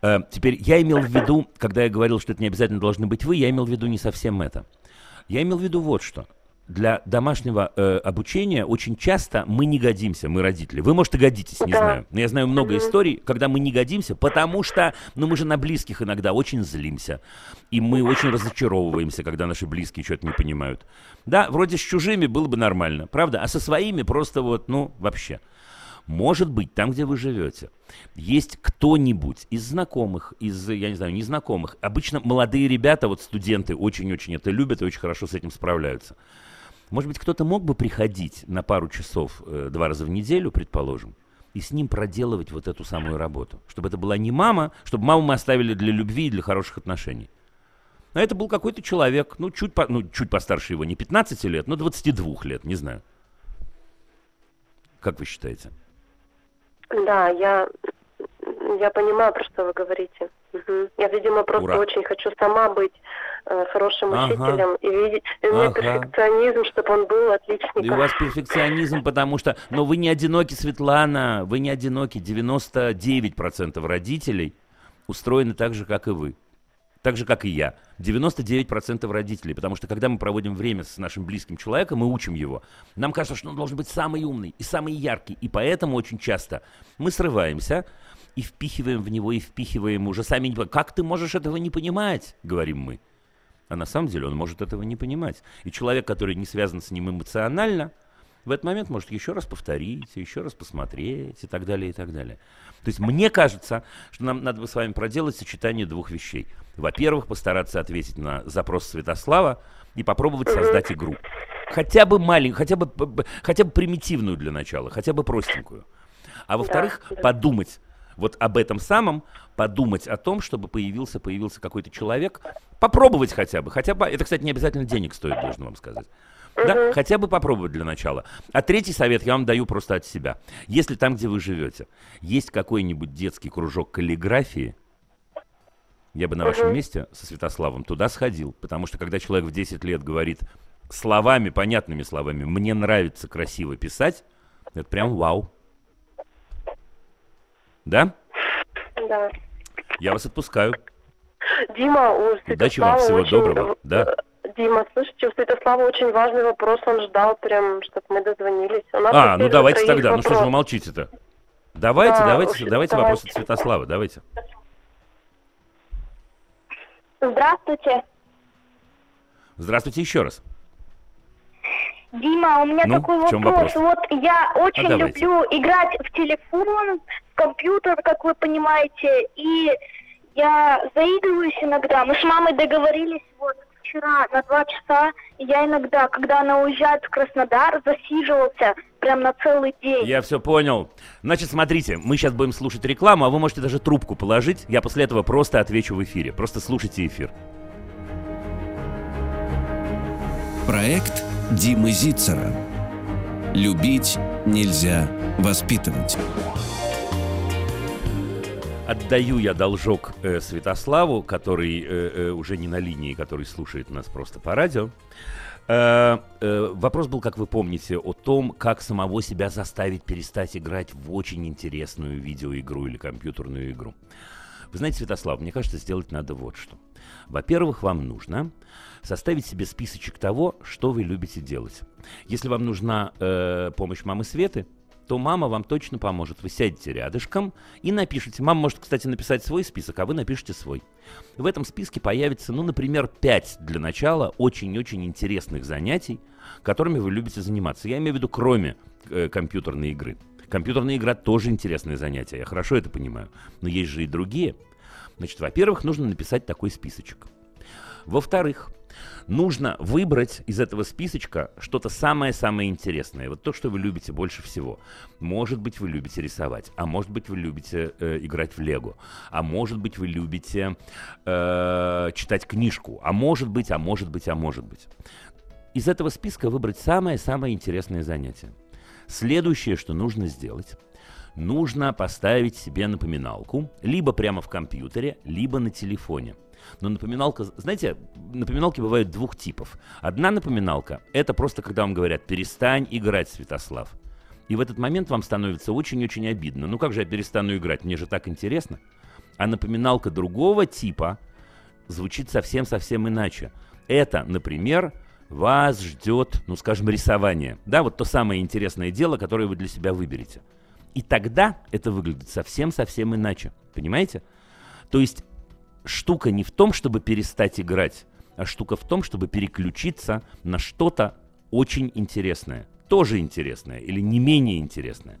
Э, теперь я имел в виду, когда я говорил, что это не обязательно должны быть вы, я имел в виду не совсем это. Я имел в виду вот что для домашнего э, обучения очень часто мы не годимся, мы родители. Вы, может, и годитесь, не да. знаю. Но я знаю много mm-hmm. историй, когда мы не годимся, потому что, ну, мы же на близких иногда очень злимся. И мы очень разочаровываемся, когда наши близкие что-то не понимают. Да, вроде с чужими было бы нормально, правда? А со своими просто вот, ну, вообще. Может быть, там, где вы живете, есть кто-нибудь из знакомых, из, я не знаю, незнакомых. Обычно молодые ребята, вот студенты, очень-очень это любят и очень хорошо с этим справляются. Может быть, кто-то мог бы приходить на пару часов э, два раза в неделю, предположим, и с ним проделывать вот эту самую работу. Чтобы это была не мама, чтобы маму мы оставили для любви и для хороших отношений. А это был какой-то человек, ну чуть, по, ну, чуть постарше его, не 15 лет, но 22 лет, не знаю. Как вы считаете? Да, я, я понимаю, про что вы говорите. Угу. Я, видимо, просто Ура. очень хочу сама быть э, хорошим ага. учителем и видеть. И у меня ага. перфекционизм, чтобы он был отличником. И у вас перфекционизм, потому что... Но вы не одиноки, Светлана, вы не одиноки. 99% родителей устроены так же, как и вы. Так же, как и я. 99% родителей. Потому что, когда мы проводим время с нашим близким человеком, мы учим его. Нам кажется, что он должен быть самый умный и самый яркий. И поэтому очень часто мы срываемся, и впихиваем в него, и впихиваем уже сами не понимаем. Как ты можешь этого не понимать, говорим мы. А на самом деле он может этого не понимать. И человек, который не связан с ним эмоционально, в этот момент может еще раз повторить, еще раз посмотреть и так далее, и так далее. То есть мне кажется, что нам надо бы с вами проделать сочетание двух вещей. Во-первых, постараться ответить на запрос Святослава и попробовать создать игру. Хотя бы маленькую, хотя бы, хотя бы примитивную для начала, хотя бы простенькую. А во-вторых, подумать вот об этом самом, подумать о том, чтобы появился, появился какой-то человек, попробовать хотя бы, хотя бы, это, кстати, не обязательно денег стоит, должен вам сказать. Да, хотя бы попробовать для начала. А третий совет я вам даю просто от себя. Если там, где вы живете, есть какой-нибудь детский кружок каллиграфии, я бы на вашем месте со Святославом туда сходил. Потому что когда человек в 10 лет говорит словами, понятными словами, мне нравится красиво писать, это прям вау. Да? Да. Я вас отпускаю. Дима, у Удачи вам, всего очень... доброго. Да. Дима, слушайте, у Святослава очень важный вопрос, он ждал прям, чтобы мы дозвонились. А, ну давайте тогда, вопрос. ну что же вы молчите-то? Давайте, да, давайте, давайте, давайте вопрос от Святослава, давайте. Здравствуйте. Здравствуйте еще раз. Дима, у меня ну, такой вопрос. вопрос. Вот я очень а люблю играть в телефон, компьютер, как вы понимаете, и я заигрываюсь иногда. Мы с мамой договорились вот вчера на два часа, и я иногда, когда она уезжает в Краснодар, засиживался прям на целый день. Я все понял. Значит, смотрите, мы сейчас будем слушать рекламу, а вы можете даже трубку положить. Я после этого просто отвечу в эфире. Просто слушайте эфир. Проект Димы Зицера. Любить нельзя воспитывать. Отдаю я должок э, Святославу, который э, э, уже не на линии, который слушает нас просто по радио. Э, э, вопрос был, как вы помните, о том, как самого себя заставить перестать играть в очень интересную видеоигру или компьютерную игру. Вы знаете, Святослав, мне кажется, сделать надо вот что. Во-первых, вам нужно составить себе списочек того, что вы любите делать. Если вам нужна э, помощь мамы Светы, то мама вам точно поможет. Вы сядете рядышком и напишите. Мама может, кстати, написать свой список, а вы напишите свой. В этом списке появится, ну, например, 5 для начала очень-очень интересных занятий, которыми вы любите заниматься. Я имею в виду, кроме э, компьютерной игры. Компьютерная игра тоже интересное занятие, я хорошо это понимаю. Но есть же и другие. Значит, во-первых, нужно написать такой списочек. Во-вторых, нужно выбрать из этого списочка что-то самое-самое интересное. Вот то, что вы любите больше всего. Может быть, вы любите рисовать, а может быть, вы любите э, играть в Лего, а может быть, вы любите э, читать книжку, а может быть, а может быть, а может быть. Из этого списка выбрать самое-самое интересное занятие. Следующее, что нужно сделать, нужно поставить себе напоминалку либо прямо в компьютере, либо на телефоне – но напоминалка, знаете, напоминалки бывают двух типов. Одна напоминалка – это просто когда вам говорят «перестань играть, Святослав». И в этот момент вам становится очень-очень обидно. Ну как же я перестану играть? Мне же так интересно. А напоминалка другого типа звучит совсем-совсем иначе. Это, например, вас ждет, ну скажем, рисование. Да, вот то самое интересное дело, которое вы для себя выберете. И тогда это выглядит совсем-совсем иначе. Понимаете? То есть штука не в том, чтобы перестать играть, а штука в том, чтобы переключиться на что-то очень интересное. Тоже интересное или не менее интересное.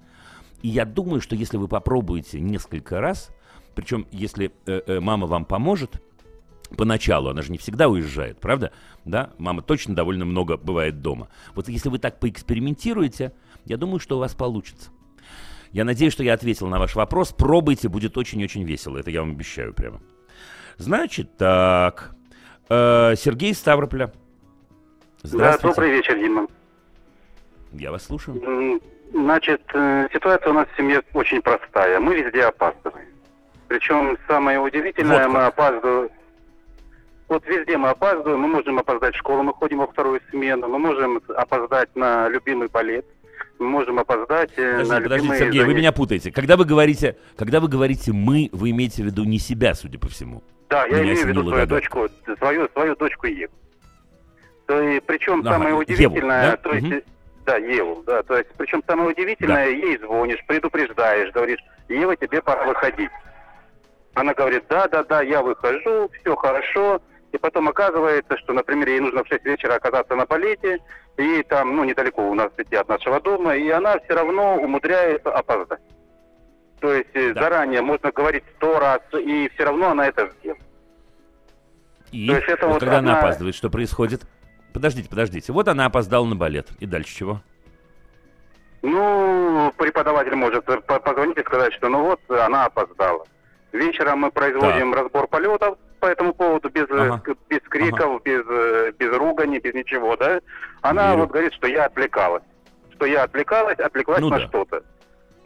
И я думаю, что если вы попробуете несколько раз, причем если э, э, мама вам поможет, поначалу, она же не всегда уезжает, правда? Да, мама точно довольно много бывает дома. Вот если вы так поэкспериментируете, я думаю, что у вас получится. Я надеюсь, что я ответил на ваш вопрос. Пробуйте, будет очень-очень весело. Это я вам обещаю прямо. Значит так. Э, Сергей Ставрополя. Здравствуйте. Да, добрый вечер, Дима. Я вас слушаю. Значит, э, ситуация у нас в семье очень простая. Мы везде опаздываем. Причем самое удивительное, вот мы опаздываем. Вот везде мы опаздываем, мы можем опоздать в школу, мы ходим во вторую смену, мы можем опоздать на любимый балет, мы можем опоздать э, подождите, на подождите, Сергей, занятия. вы меня путаете. Когда вы говорите, когда вы говорите мы, вы имеете в виду не себя, судя по всему. Да, я имею в виду свою догадка. дочку, свою, свою дочку Еву. То и, причем Ага, самое Еву, удивительное, да? то есть, Мгм. да, Еву, да, то есть, причем самое удивительное, ей звонишь, предупреждаешь, говоришь, Ева, тебе пора выходить. Она говорит, да, да, да, я выхожу, все хорошо, И потом оказывается, что, например, ей нужно в 6 вечера оказаться на балете, и там, ну, недалеко у нас идти от нашего дома, и она все равно умудряется опоздать. То есть э, да. заранее можно говорить сто раз, и все равно она это сделает. И То есть это вот, вот когда одна... она опаздывает, что происходит? Подождите, подождите. Вот она опоздала на балет. И дальше чего? Ну, преподаватель может позвонить и сказать, что ну вот она опоздала. Вечером мы производим так. разбор полетов по этому поводу без, ага. без криков, ага. без, э, без ругани, без ничего, да? Она Верю. вот говорит, что я отвлекалась. Что я отвлекалась, отвлеклась ну, на да. что-то.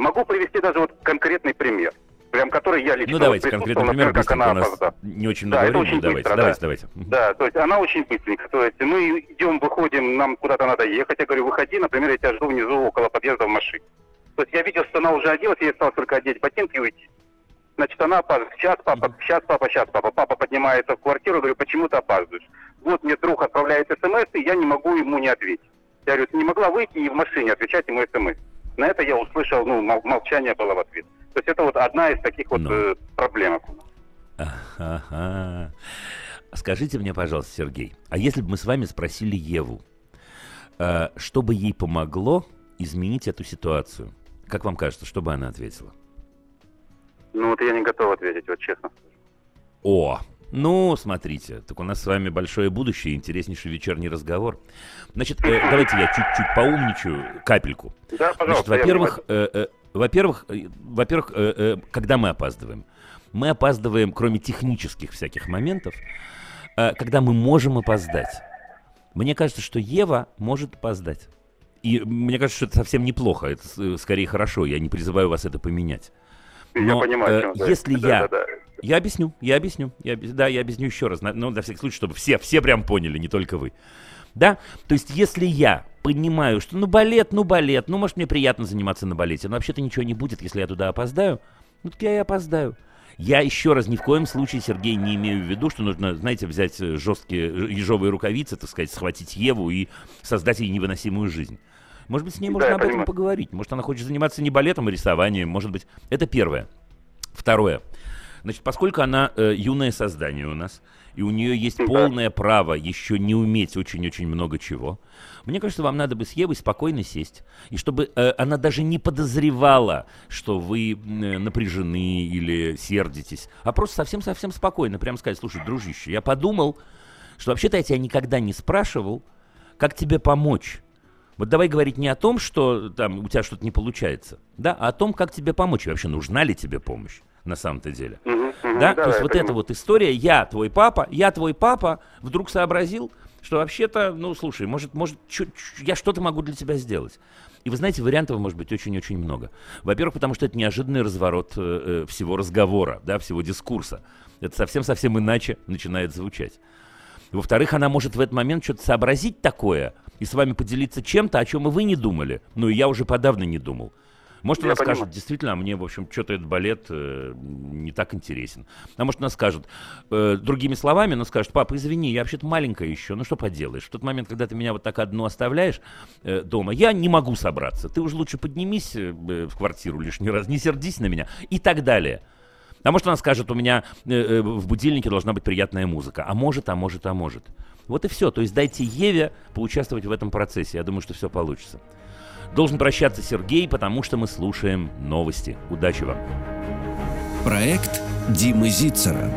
Могу привести даже вот конкретный пример прям который я лично Ну, давайте конкретный пример, например, как она у нас опоздала. не очень много да, времени, давайте, быстро, давайте, да. давайте. Да, то есть она очень быстренько, то есть мы идем, выходим, нам куда-то надо ехать, я говорю, выходи, например, я тебя жду внизу около подъезда в машине. То есть я видел, что она уже оделась, ей осталось только одеть ботинки и уйти. Значит, она опаздывает. Сейчас, папа, сейчас, папа, сейчас, папа. Папа поднимается в квартиру, говорю, почему ты опаздываешь? Вот мне друг отправляет смс, и я не могу ему не ответить. Я говорю, ты не могла выйти и в машине отвечать ему смс. На это я услышал, ну, молчание было в ответ. То есть это вот одна из таких вот ну. э, проблемок. Ага. Скажите мне, пожалуйста, Сергей, а если бы мы с вами спросили Еву, э, что бы ей помогло изменить эту ситуацию? Как вам кажется, что бы она ответила? Ну вот я не готов ответить, вот честно. О, ну, смотрите, так у нас с вами большое будущее, интереснейший вечерний разговор. Значит, э, давайте я чуть-чуть поумничаю, капельку. Да, пожалуйста. Значит, во-первых, э, э, во-первых, э, во-первых, э, э, когда мы опаздываем? Мы опаздываем, кроме технических всяких моментов, э, когда мы можем опоздать. Мне кажется, что Ева может опоздать. И мне кажется, что это совсем неплохо, это э, скорее хорошо, я не призываю вас это поменять. Но, я понимаю, э, если да, я... Да, да, да я объясню, я объясню. Я, да, я объясню еще раз. Ну, на всякий случай, чтобы все, все прям поняли, не только вы. Да? То есть, если я понимаю, что ну балет, ну балет, ну может мне приятно заниматься на балете, но вообще-то ничего не будет, если я туда опоздаю, ну так я и опоздаю. Я еще раз ни в коем случае, Сергей, не имею в виду, что нужно, знаете, взять э, жесткие ежовые рукавицы, так сказать, схватить Еву и создать ей невыносимую жизнь. Может быть, с ней можно да, об этом поговорить. Может, она хочет заниматься не балетом, а рисованием. Может быть, это первое. Второе. Значит, поскольку она э, юное создание у нас, и у нее есть полное право еще не уметь очень-очень много чего, мне кажется, вам надо бы с Евой спокойно сесть, и чтобы э, она даже не подозревала, что вы э, напряжены или сердитесь, а просто совсем-совсем спокойно прям сказать, слушай, дружище, я подумал, что вообще-то я тебя никогда не спрашивал, как тебе помочь. Вот давай говорить не о том, что там у тебя что-то не получается, да, а о том, как тебе помочь, и вообще нужна ли тебе помощь на самом-то деле. Mm-hmm, mm-hmm, да? да? То есть вот понимаю. эта вот история, я твой папа, я твой папа, вдруг сообразил, что вообще-то, ну, слушай, может, может, чё, чё, я что-то могу для тебя сделать. И вы знаете, вариантов может быть очень-очень много. Во-первых, потому что это неожиданный разворот э, э, всего разговора, да, всего дискурса. Это совсем-совсем иначе начинает звучать. Во-вторых, она может в этот момент что-то сообразить такое и с вами поделиться чем-то, о чем и вы не думали. Ну, и я уже подавно не думал. Может, она скажет, действительно, мне, в общем, что-то этот балет э, не так интересен. А может, она скажет э, другими словами, она скажет, папа, извини, я вообще-то маленькая еще, ну что поделаешь. В тот момент, когда ты меня вот так одну оставляешь э, дома, я не могу собраться. Ты уже лучше поднимись э, в квартиру лишний раз, не сердись на меня и так далее. А может, она скажет, у меня э, э, в будильнике должна быть приятная музыка. А может, а может, а может. Вот и все. То есть дайте Еве поучаствовать в этом процессе. Я думаю, что все получится. Должен прощаться Сергей, потому что мы слушаем новости. Удачи вам. Проект Димы Зицера.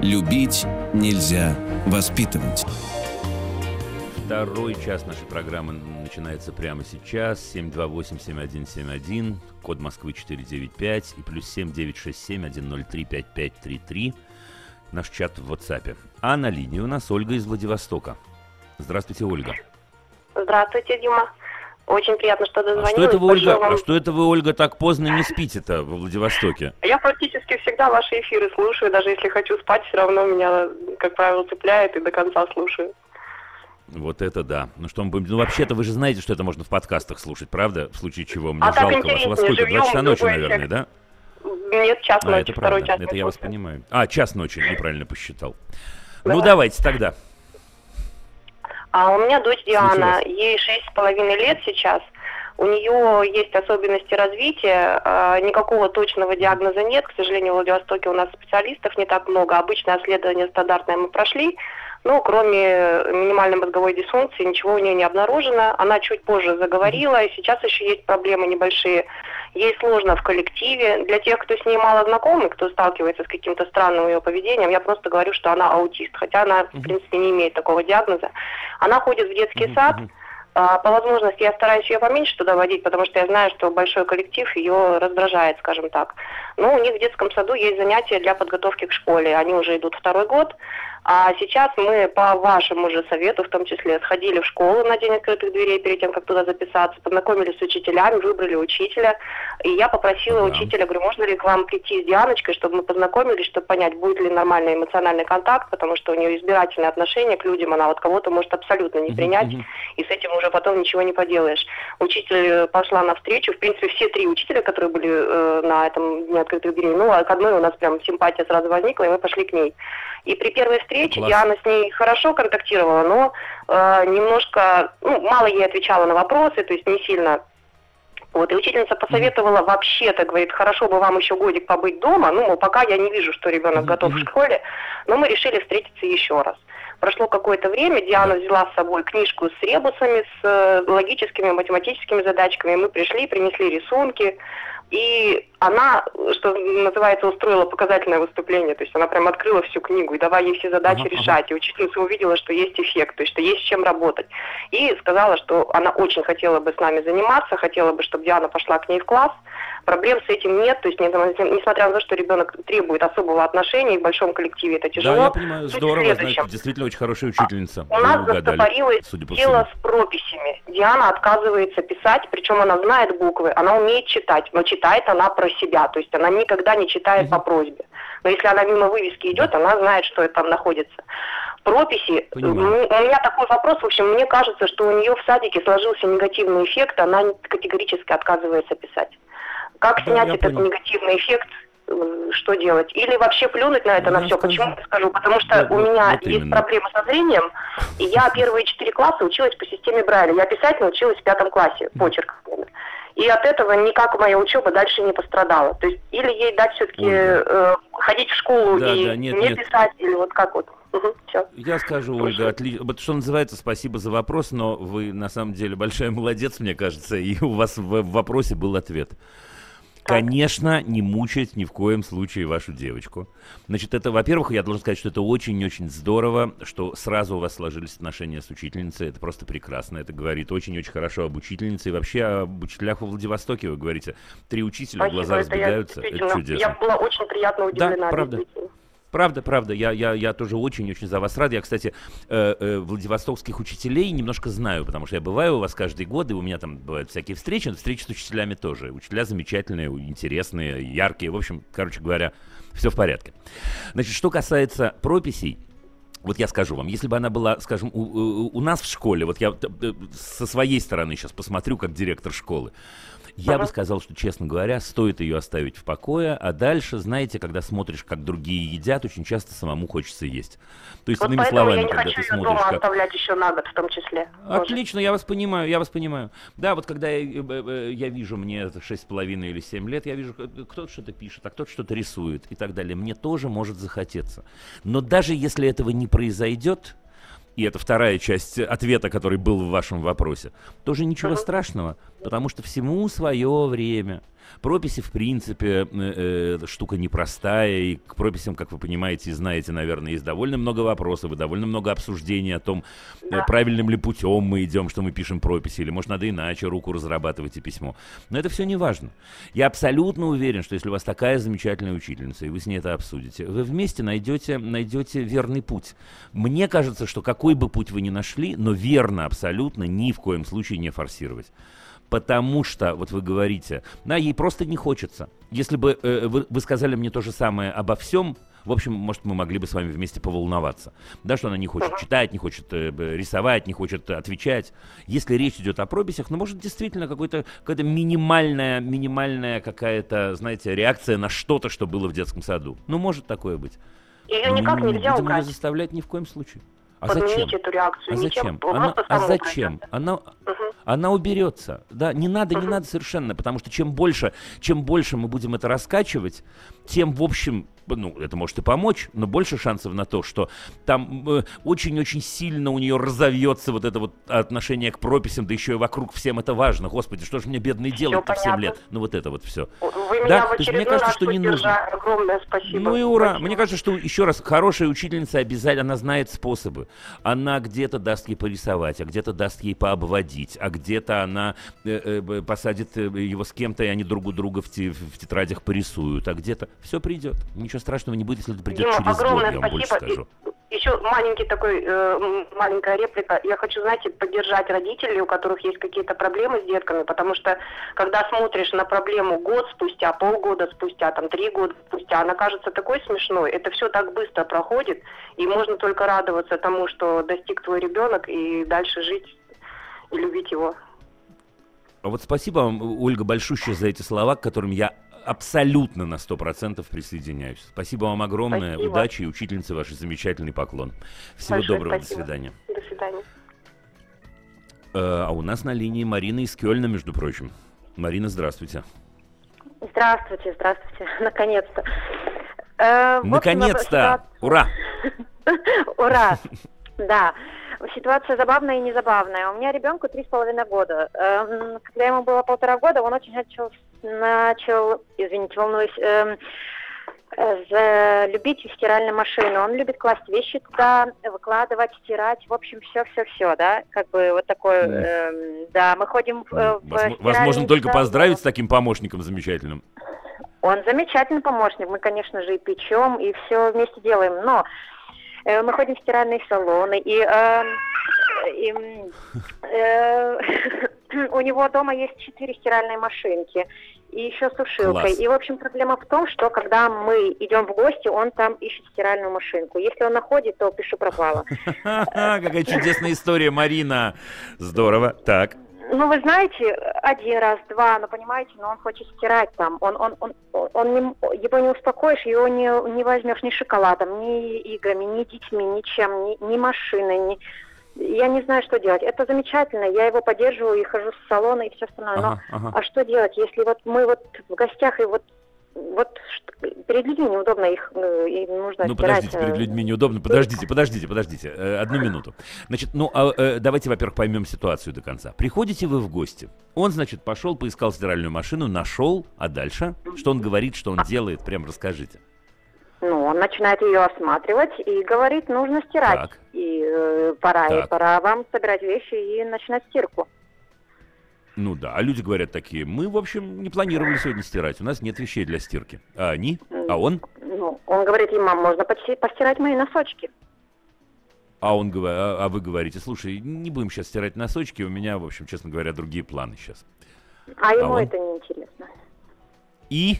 Любить нельзя воспитывать. Второй час нашей программы начинается прямо сейчас. 728-7171, код Москвы 495 и плюс 7967-103-5533. Наш чат в WhatsApp. А на линии у нас Ольга из Владивостока. Здравствуйте, Ольга. Здравствуйте, Дима. Очень приятно, что дозвонилась. А что это вы, Ольга, вам... а что это вы, Ольга, так поздно не спите-то во Владивостоке? Я практически всегда ваши эфиры слушаю, даже если хочу спать, все равно меня, как правило, цепляет и до конца слушаю. Вот это да. Ну что мы будем... Ну вообще-то вы же знаете, что это можно в подкастах слушать, правда? В случае чего мне а жалко вас. Вас сколько? Два часа ночи, наверное, да? Нет, час а, ночи, это второй правда. час. Это я вас понимаю. А, час ночи, неправильно посчитал. Да. Ну давайте тогда. А у меня дочь Диана, ей шесть с половиной лет сейчас. У нее есть особенности развития, а, никакого точного диагноза нет. К сожалению, в Владивостоке у нас специалистов не так много. Обычное обследование стандартное мы прошли, но кроме минимальной мозговой дисфункции ничего у нее не обнаружено. Она чуть позже заговорила, и сейчас еще есть проблемы небольшие. Ей сложно в коллективе. Для тех, кто с ней мало знакомый, кто сталкивается с каким-то странным ее поведением, я просто говорю, что она аутист, хотя она, в принципе, не имеет такого диагноза. Она ходит в детский сад, а, по возможности я стараюсь ее поменьше туда водить, потому что я знаю, что большой коллектив ее раздражает, скажем так. Но у них в детском саду есть занятия для подготовки к школе. Они уже идут второй год. А сейчас мы по вашему же совету, в том числе, сходили в школу на День открытых дверей перед тем, как туда записаться, познакомились с учителями, выбрали учителя. И я попросила да. учителя, говорю, можно ли к вам прийти с Дианочкой, чтобы мы познакомились, чтобы понять, будет ли нормальный эмоциональный контакт, потому что у нее избирательное отношение к людям, она вот кого-то может абсолютно не принять, uh-huh. и с этим уже потом ничего не поделаешь. Учитель пошла навстречу, в принципе, все три учителя, которые были э, на этом Дне открытых дверей, ну, а к одной у нас прям симпатия сразу возникла, и мы пошли к ней. И при первой встрече Класс. Диана с ней хорошо контактировала, но э, немножко, ну, мало ей отвечала на вопросы, то есть не сильно вот, и учительница посоветовала вообще-то, говорит, хорошо бы вам еще годик побыть дома, ну, мол, пока я не вижу, что ребенок готов в школе, но мы решили встретиться еще раз. Прошло какое-то время, Диана взяла с собой книжку с ребусами, с э, логическими, математическими задачками, мы пришли, принесли рисунки, и она, что называется, устроила показательное выступление. То есть она прям открыла всю книгу и давай ей все задачи ага, решать. И учительница увидела, что есть эффект, то есть что есть с чем работать. И сказала, что она очень хотела бы с нами заниматься, хотела бы, чтобы Диана пошла к ней в класс. Проблем с этим нет, то есть несмотря на то, что ребенок требует особого отношения, в большом коллективе это тяжело. Да, я понимаю, здорово, значит, действительно очень хорошая учительница. У нас застопорилось дело с прописями. Диана отказывается писать, причем она знает буквы, она умеет читать, но читает она про себя, то есть она никогда не читает по просьбе. Но если она мимо вывески идет, она знает, что это там находится прописи. Понимаю. У меня такой вопрос, в общем, мне кажется, что у нее в садике сложился негативный эффект, она категорически отказывается писать. Как снять да, этот понял. негативный эффект? Э, что делать? Или вообще плюнуть на это, я на все? Скажу. Почему я скажу? Потому что да, у меня вот есть именно. проблемы со зрением, и я *laughs* первые четыре класса училась по системе Брайля. Я писать научилась в пятом классе, почерк. И от этого никак моя учеба дальше не пострадала. То есть или ей дать все-таки э, ходить в школу да, и да, нет, не нет. писать, или вот как вот. Угу, Я скажу, Ольга, отлично. Вот что называется, спасибо за вопрос, но вы на самом деле большая молодец, мне кажется, и у вас в вопросе был ответ. Конечно, не мучать ни в коем случае вашу девочку. Значит, это, во-первых, я должен сказать, что это очень-очень здорово, что сразу у вас сложились отношения с учительницей. Это просто прекрасно. Это говорит очень-очень хорошо об учительнице и вообще об учителях во Владивостоке. Вы говорите, три учителя, Спасибо, глаза разбегаются. Это, это чудесно. Я была очень приятно удивлена. Да, правда. Правда, правда, я, я, я тоже очень-очень за вас рад. Я, кстати, э, э, владивостокских учителей немножко знаю, потому что я бываю у вас каждый год, и у меня там бывают всякие встречи, но встречи с учителями тоже. Учителя замечательные, интересные, яркие. В общем, короче говоря, все в порядке. Значит, что касается прописей, вот я скажу вам, если бы она была, скажем, у, у, у нас в школе, вот я э, со своей стороны сейчас посмотрю, как директор школы, я бы сказал, что, честно говоря, стоит ее оставить в покое, а дальше, знаете, когда смотришь, как другие едят, очень часто самому хочется есть. То есть, вот иными словами, я не когда хочу ты смотришь... Дома как... оставлять еще на год в том числе. Отлично, тоже. я вас понимаю, я вас понимаю. Да, вот когда я, э, э, я вижу, мне 6,5 или 7 лет, я вижу, кто-то что-то пишет, а кто-то что-то рисует и так далее. Мне тоже может захотеться. Но даже если этого не произойдет, и это вторая часть ответа, который был в вашем вопросе, тоже ничего страшного, потому что всему свое время. Прописи, в принципе, э, э, штука непростая, и к прописям, как вы понимаете и знаете, наверное, есть довольно много вопросов и довольно много обсуждений о том, э, правильным ли путем мы идем, что мы пишем прописи, или, может, надо иначе руку разрабатывать и письмо. Но это все не важно. Я абсолютно уверен, что если у вас такая замечательная учительница, и вы с ней это обсудите, вы вместе найдете, найдете верный путь. Мне кажется, что какой бы путь вы ни нашли, но верно абсолютно ни в коем случае не форсировать потому что, вот вы говорите, да, ей просто не хочется. Если бы э, вы, вы сказали мне то же самое обо всем, в общем, может, мы могли бы с вами вместе поволноваться. Да, что она не хочет читать, не хочет э, рисовать, не хочет отвечать. Если речь идет о прописях, ну, может, действительно какой-то, какая-то минимальная, минимальная какая-то, знаете, реакция на что-то, что было в детском саду. Ну, может такое быть. Ее никак не, нельзя будем убрать. заставлять ни в коем случае. А зачем? эту реакцию. А зачем? Она, а зачем? Она, угу. она уберется. Да, не надо, не надо совершенно, потому что чем больше, чем больше мы будем это раскачивать, тем, в общем, ну, это может и помочь, но больше шансов на то, что там э, очень-очень сильно у нее разовьется вот это вот отношение к прописям, да еще и вокруг всем это важно. Господи, что же мне бедные делать-то в 7 лет? Ну, вот это вот все. Вы меня Да, в то есть мне кажется, что не нужно. Огромное спасибо. Ну и ура. Спасибо. Мне кажется, что еще раз, хорошая учительница обязательно, она знает способы. Она где-то даст ей порисовать, а где-то даст ей пообводить, а где-то она э, э, посадит э, его с кем-то, и они друг у друга в, те- в тетрадях порисуют, а где-то все придет. Ничего страшного не будет, если это придет Дима, через год, огромное я вам больше спасибо. скажу. И еще маленький такой, э, маленькая реплика. Я хочу, знаете, поддержать родителей, у которых есть какие-то проблемы с детками, потому что когда смотришь на проблему год спустя, полгода спустя, там три года спустя, она кажется такой смешной. Это все так быстро проходит, и можно только радоваться тому, что достиг твой ребенок, и дальше жить и любить его. А вот спасибо вам, Ольга, большущее за эти слова, к которым я абсолютно на 100% присоединяюсь. Спасибо вам огромное, Спасибо. удачи и учительнице ваш замечательный поклон. Всего Большое доброго, спасибо. до свидания. До свидания. Э, а у нас на линии Марина из Кёльна, между прочим. Марина, здравствуйте. Здравствуйте, здравствуйте, *laughs* наконец-то. Э, общем, Наконец-то! Ура! *laughs* *laughs* Ура! Да. Ситуация забавная и незабавная. У меня ребенку три с половиной года. Эм, Когда ему было полтора года, он очень начал, начал извините, волнуюсь, эм, э, любить стиральную машину. Он любит класть вещи туда, выкладывать, стирать. В общем, все-все-все, да? Как бы вот такое, Мгм. эм, да. Мы ходим в, э, в Вас, вас можно только поздравить с таким помощником замечательным. Он замечательный помощник. Мы, конечно же, и печем, и все вместе делаем. Но мы ходим в стиральные салоны, и, э, и, э, *laughs* у него дома есть четыре стиральные машинки. И еще сушилка. Класс. И, в общем, проблема в том, что когда мы идем в гости, он там ищет стиральную машинку. Если он находит, то пишу пропало. *laughs* Какая чудесная история, Марина. Здорово. Так. Ну, вы знаете, один раз, два, но понимаете, но он хочет стирать там. Он, он, он, он не, его не успокоишь, его не, не возьмешь ни шоколадом, ни играми, ни детьми, ничем, ни, ни машиной, ни... Я не знаю, что делать. Это замечательно, я его поддерживаю и хожу с салона и все остальное. Но Ага, ага. а что делать, если вот мы вот в гостях и вот вот перед людьми неудобно их, э, и нужно Ну, стирать. подождите, перед э, людьми неудобно. Подождите, подождите, подождите. Э, Одну *laughs* минуту. Значит, ну, а, давайте, во-первых, поймем ситуацию до конца. Приходите вы в гости. Он, значит, пошел, поискал стиральную машину, нашел, а дальше? Что он говорит, что он делает? Прям расскажите. Ну, он начинает ее осматривать и говорит, нужно стирать. Так. И э, пора, и Так. пора вам собирать вещи и начинать стирку. Ну да, а люди говорят такие, мы, в общем, не планировали сегодня стирать, у нас нет вещей для стирки. А они? А он? Ну, он говорит ей, мам, можно почти постирать мои носочки. А он говорит, а, а вы говорите, слушай, не будем сейчас стирать носочки, у меня, в общем, честно говоря, другие планы сейчас. А ему он? это неинтересно. И?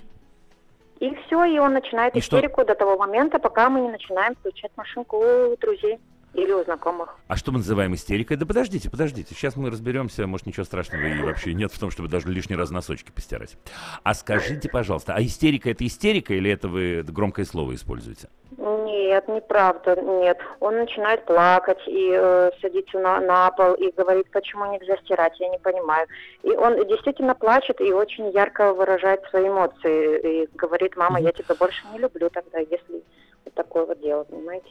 И все, и он начинает И что? истерику до того момента, пока мы не начинаем включать машинку у друзей или у знакомых. А что мы называем истерикой? Да подождите, подождите. Сейчас мы разберемся. Может, ничего страшного и вообще нет в том, чтобы даже лишний раз носочки постирать. А скажите, пожалуйста, а истерика это истерика или это вы громкое слово используете? Нет, неправда, нет. Он начинает плакать и э, садится на, на пол и говорит, почему нельзя стирать, я не понимаю. И он действительно плачет и очень ярко выражает свои эмоции. И говорит, мама, я тебя больше не люблю тогда, если вот такое вот дело, понимаете?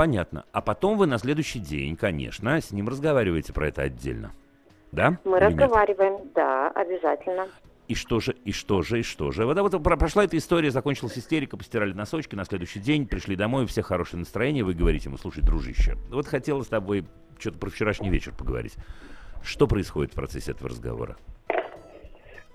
Понятно. А потом вы на следующий день, конечно, с ним разговариваете про это отдельно. Да? Мы Или нет? разговариваем, да, обязательно. И что же, и что же, и что же? Вот, вот про- прошла эта история, закончилась истерика, постирали носочки, на следующий день пришли домой, у всех хорошее настроение, вы говорите ему, слушай, дружище, вот хотела с тобой что-то про вчерашний вечер поговорить. Что происходит в процессе этого разговора?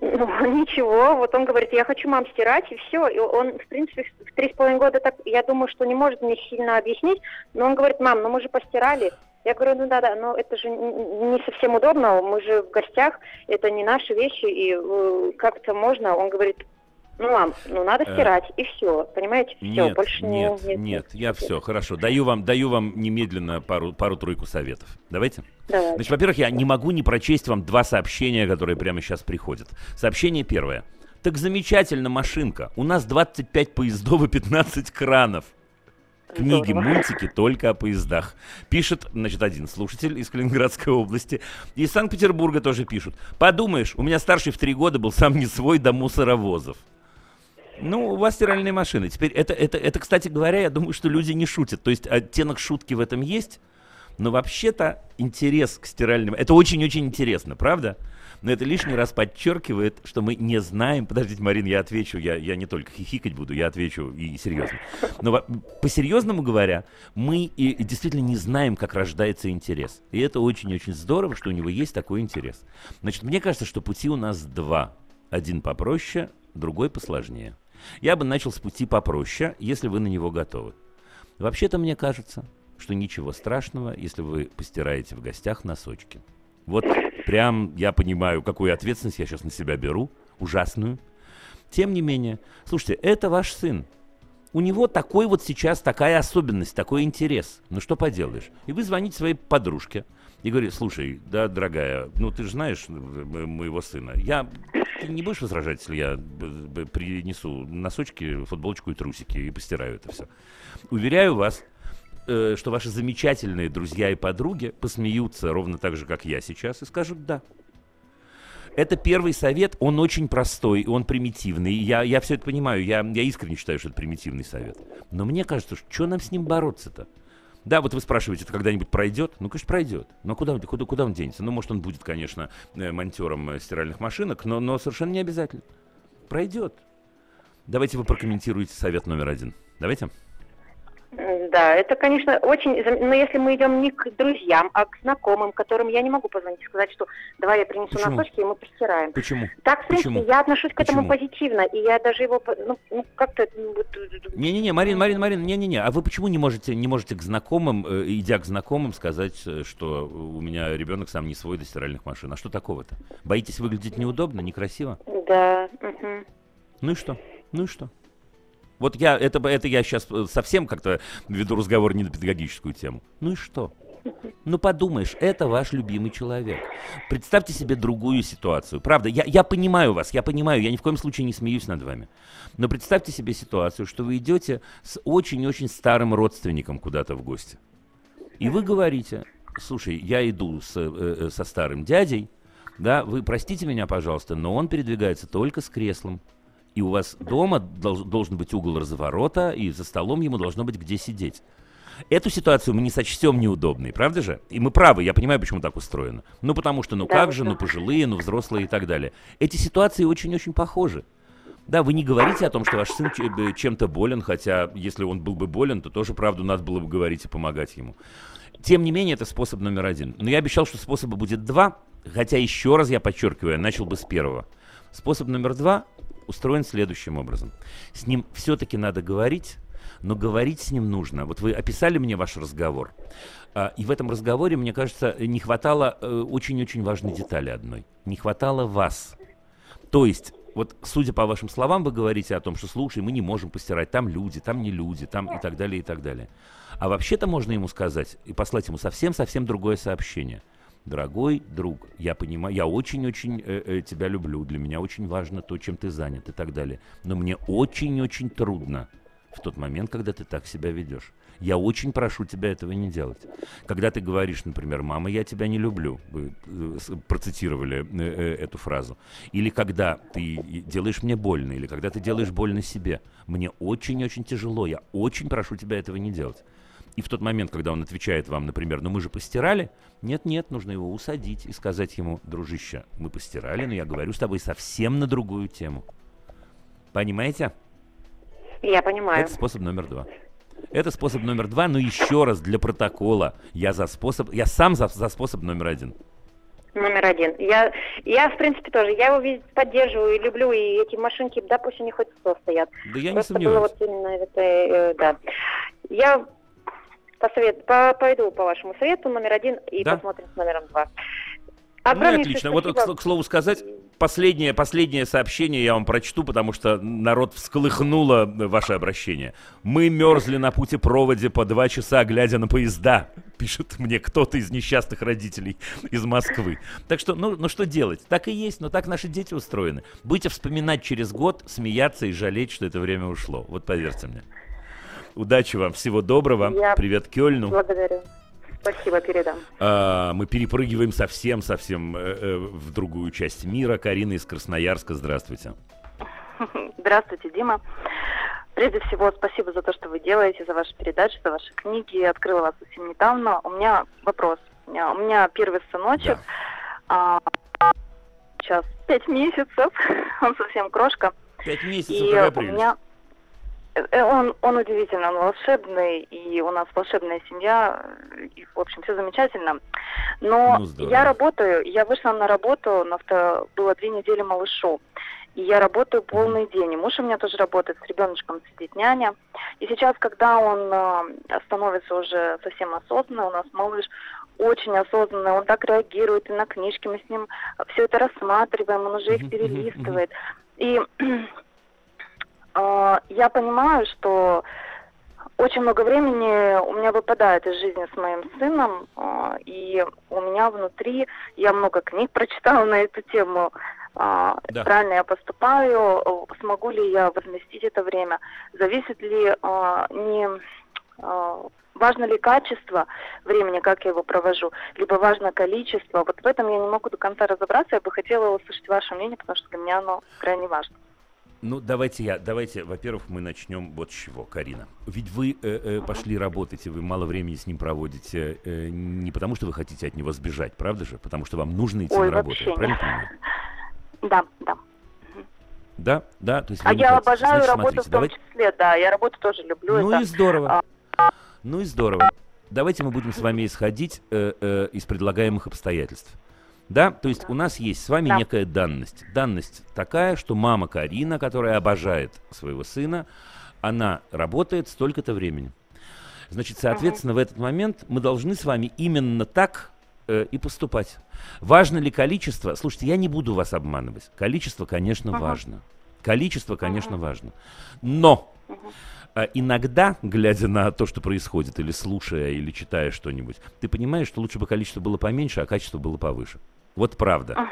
Ну, *laughs* ничего, вот он говорит, я хочу мам стирать, и все. И он, в принципе, в три с половиной года, так, я думаю, что не может мне сильно объяснить, но он говорит, мам, ну мы же постирали. Я говорю, ну да-да, но это же не совсем удобно, мы же в гостях, это не наши вещи, и э, как-то можно. Он говорит, ну мам, ну надо Э, стирать, и все, понимаете, все, Нет, больше не- нет, нет. нет, я все, хорошо. Даю вам, даю вам немедленно пару, пару-тройку советов. Давайте. Давай. Значит, во-первых, я не могу не прочесть вам два сообщения, которые прямо сейчас приходят. Сообщение первое. Так замечательно, машинка. У нас 25 поездов и 15 кранов. Книги, Здорово. мультики только о поездах. Пишет, значит, один слушатель из Калининградской области. Из Санкт-Петербурга тоже пишут. Подумаешь, у меня старший в три года был сам не свой до мусоровозов. Ну, у вас стиральные машины. Теперь это, это, это, кстати говоря, я думаю, что люди не шутят. То есть оттенок шутки в этом есть, но вообще-то интерес к стиральным... Это очень-очень интересно, правда? Но это лишний раз подчеркивает, что мы не знаем... Подождите, Марин, я отвечу. Я, я не только хихикать буду, я отвечу и серьезно. Но по-серьезному говоря, мы и, и действительно не знаем, как рождается интерес. И это очень-очень здорово, что у него есть такой интерес. Значит, мне кажется, что пути у нас два. Один попроще, другой посложнее. Я бы начал с пути попроще, если вы на него готовы. Вообще-то мне кажется, что ничего страшного, если вы постираете в гостях носочки. Вот прям я понимаю, какую ответственность я сейчас на себя беру, ужасную. Тем не менее, слушайте, это ваш сын. У него такой вот сейчас такая особенность, такой интерес. Ну что поделаешь? И вы звоните своей подружке и говорите, слушай, да, дорогая, ну ты же знаешь мо- моего сына. Я ты не будешь возражать, если я принесу носочки, футболочку и трусики и постираю это все? Уверяю вас, э, что ваши замечательные друзья и подруги посмеются ровно так же, как я сейчас, и скажут «да». Это первый совет, он очень простой, он примитивный. Я, я все это понимаю, я, я искренне считаю, что это примитивный совет. Но мне кажется, что, что нам с ним бороться-то? Да, вот вы спрашиваете, это когда-нибудь пройдет? Ну, конечно, пройдет. Но куда, куда, куда он денется? Ну, может, он будет, конечно, э, монтером э, стиральных машинок, но, но совершенно не обязательно. Пройдет. Давайте вы прокомментируете совет номер один. Давайте. Да, это, конечно, очень... Но если мы идем не к друзьям, а к знакомым, которым я не могу позвонить и сказать, что давай я принесу Почему? носочки, и мы постираем. Почему? Так, в принципе, Почему? я отношусь к этому Почему? позитивно, и я даже его, ну, ну, как-то... ну, Не-не-не, Марин, Марин, Марин, не-не-не. А вы почему не можете, не можете к знакомым, э, идя к знакомым, сказать, э, что у меня ребенок сам не свой до стиральных машин? А что такого-то? Боитесь выглядеть неудобно, некрасиво? Да, мгм. Ну и что? Ну и что? Вот я, это, это я сейчас совсем как-то веду разговор не на педагогическую тему. Ну и что? Ну подумаешь, это ваш любимый человек. Представьте себе другую ситуацию. Правда, я, я понимаю вас, я понимаю, я ни в коем случае не смеюсь над вами. Но представьте себе ситуацию, что вы идете с очень-очень старым родственником куда-то в гости. И вы говорите, слушай, я иду с, э, э, со старым дядей, да, вы простите меня, пожалуйста, но он передвигается только с креслом. И у вас дома долж- должен быть угол разворота, и за столом ему должно быть где сидеть. Эту ситуацию мы не сочтем неудобной, правда же? И мы правы, я понимаю, почему так устроено. Ну, потому что, ну Да, как же, ну пожилые, ну взрослые и так далее. Эти ситуации очень-очень похожи. Да, вы не говорите о том, что ваш сын э, чем-то болен, хотя если он был бы болен, то тоже правду надо было бы говорить и помогать ему. Тем не менее, это способ номер один. Но я обещал, что способа будет два, хотя еще раз я подчеркиваю, я начал бы с первого. Способ номер два устроен следующим образом. С ним все-таки надо говорить, но говорить с ним нужно. Вот вы описали мне ваш разговор, а, и в этом разговоре, мне кажется, не хватало э, очень-очень важной детали одной. Не хватало вас. То есть, вот, судя по вашим словам, вы говорите о том, что, слушай, мы не можем постирать, там люди, там не люди, там и так далее, и так далее. А вообще-то можно ему сказать и послать ему совсем-совсем другое сообщение. Дорогой друг, я понимаю, я очень-очень э, э, тебя люблю, для меня очень важно то, чем ты занят и так далее. Но мне очень-очень трудно в тот момент, когда ты так себя ведешь. Я очень прошу тебя этого не делать. Когда ты говоришь, например, «мама, я тебя не люблю», вы э, процитировали э, э, эту фразу, или когда ты делаешь мне больно, или когда ты делаешь больно себе, мне очень-очень тяжело, я очень прошу тебя этого не делать. И в тот момент, когда он отвечает вам, например, ну мы же постирали, нет-нет, нужно его усадить и сказать ему, дружище, мы постирали, но я говорю с тобой совсем на другую тему. Понимаете? Я понимаю. Это способ номер два. Это способ номер два, но еще раз для протокола. Я за способ, я сам за, за способ номер один. Номер один. Я, я, в принципе, тоже. Я его поддерживаю и люблю, и эти машинки, да, пусть они хоть сто стоят. Да я не Просто было сомневаюсь. вот именно это, э, да. Я посовет, по, пойду по вашему совету номер один и Да. посмотрим с номером два. Ну Огромнейшее отлично. Вот, к, спасибо. к слову сказать, последнее, последнее сообщение я вам прочту, потому что народ всколыхнуло ваше обращение. Мы мерзли на путепроводе по два часа, глядя на поезда, *laughs* пишет мне кто-то из несчастных родителей из Москвы. Так что, ну, ну что делать? Так и есть, но так наши дети устроены. Будете вспоминать через год, смеяться и жалеть, что это время ушло. Вот поверьте мне. Удачи вам, всего доброго. Я Привет Кёльну. Благодарю. Спасибо, передам. А, мы перепрыгиваем совсем-совсем э, э, в другую часть мира. Карина из Красноярска, здравствуйте. *laughs* Здравствуйте, Дима. Прежде всего, спасибо за то, что вы делаете, за ваши передачи, за ваши книги. Я открыла вас совсем недавно. У меня вопрос. У меня, первый сыночек. А, сейчас пять месяцев. *laughs* Он совсем крошка. Пять месяцев, И у меня он, он удивительный, он волшебный, и у нас волшебная семья, и, в общем, все замечательно. Но Ну, здорово. я работаю, я вышла на работу, на авто, было две недели малышу, и я работаю полный день. И муж у меня тоже работает, с ребеночком сидит няня. И сейчас, когда он э, становится уже совсем осознанный, у нас малыш очень осознанный, он так реагирует и на книжки, мы с ним все это рассматриваем, он уже их перелистывает. И э, я понимаю, что очень много времени у меня выпадает из жизни с моим сыном, э, и у меня внутри, я много книг прочитала на эту тему, э, Да. правильно я поступаю, смогу ли я возместить это время, зависит ли не важно ли качество времени, как я его провожу, либо важно количество. Вот в этом я не могу до конца разобраться. Я бы хотела услышать ваше мнение, потому что для меня оно крайне важно. Ну, давайте я, давайте, во-первых, мы начнем вот с чего, Карина. Ведь вы э, э, пошли работать, и вы мало времени с ним проводите э, не потому, что вы хотите от него сбежать, правда же? Потому что вам нужно идти Ой, на работу, вообще правильно понимаю? Да, да. Да, да, то есть А я хотите. обожаю Значит, работу смотрите, в том давайте- числе, да. Я работу тоже люблю. Ну это... и здорово. Ну и здорово. Давайте мы будем с вами исходить э, э, из предлагаемых обстоятельств. Да, то есть у нас есть с вами Да. некая данность. Данность такая, что мама Карина, которая обожает своего сына, она работает столько-то времени. Значит, соответственно, в этот момент мы должны с вами именно так э, и поступать. Важно ли количество? Слушайте, я не буду вас обманывать. Количество, конечно, Ага. важно. Количество, конечно, важно. Но а, иногда, глядя на то, что происходит, или слушая, или читая что-нибудь, ты понимаешь, что лучше бы количество было поменьше, а качество было повыше. Вот правда.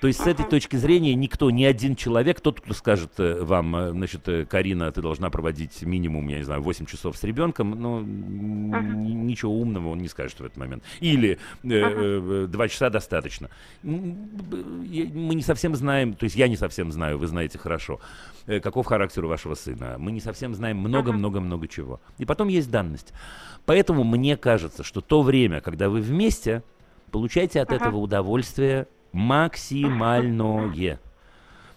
То есть с этой точки зрения никто, ни один человек, тот, кто скажет э, вам, э, значит, э, Карина, ты должна проводить минимум, я не знаю, 8 часов с ребенком, ну, н- ничего умного он не скажет в этот момент. Или э, э, два часа достаточно. Мы не совсем знаем, то есть я не совсем знаю, вы знаете хорошо, каков характер у вашего сына. Мы не совсем знаем много-много-много чего. И потом есть данность. Поэтому мне кажется, что то время, когда вы вместе, получаете от этого удовольствие максимальное.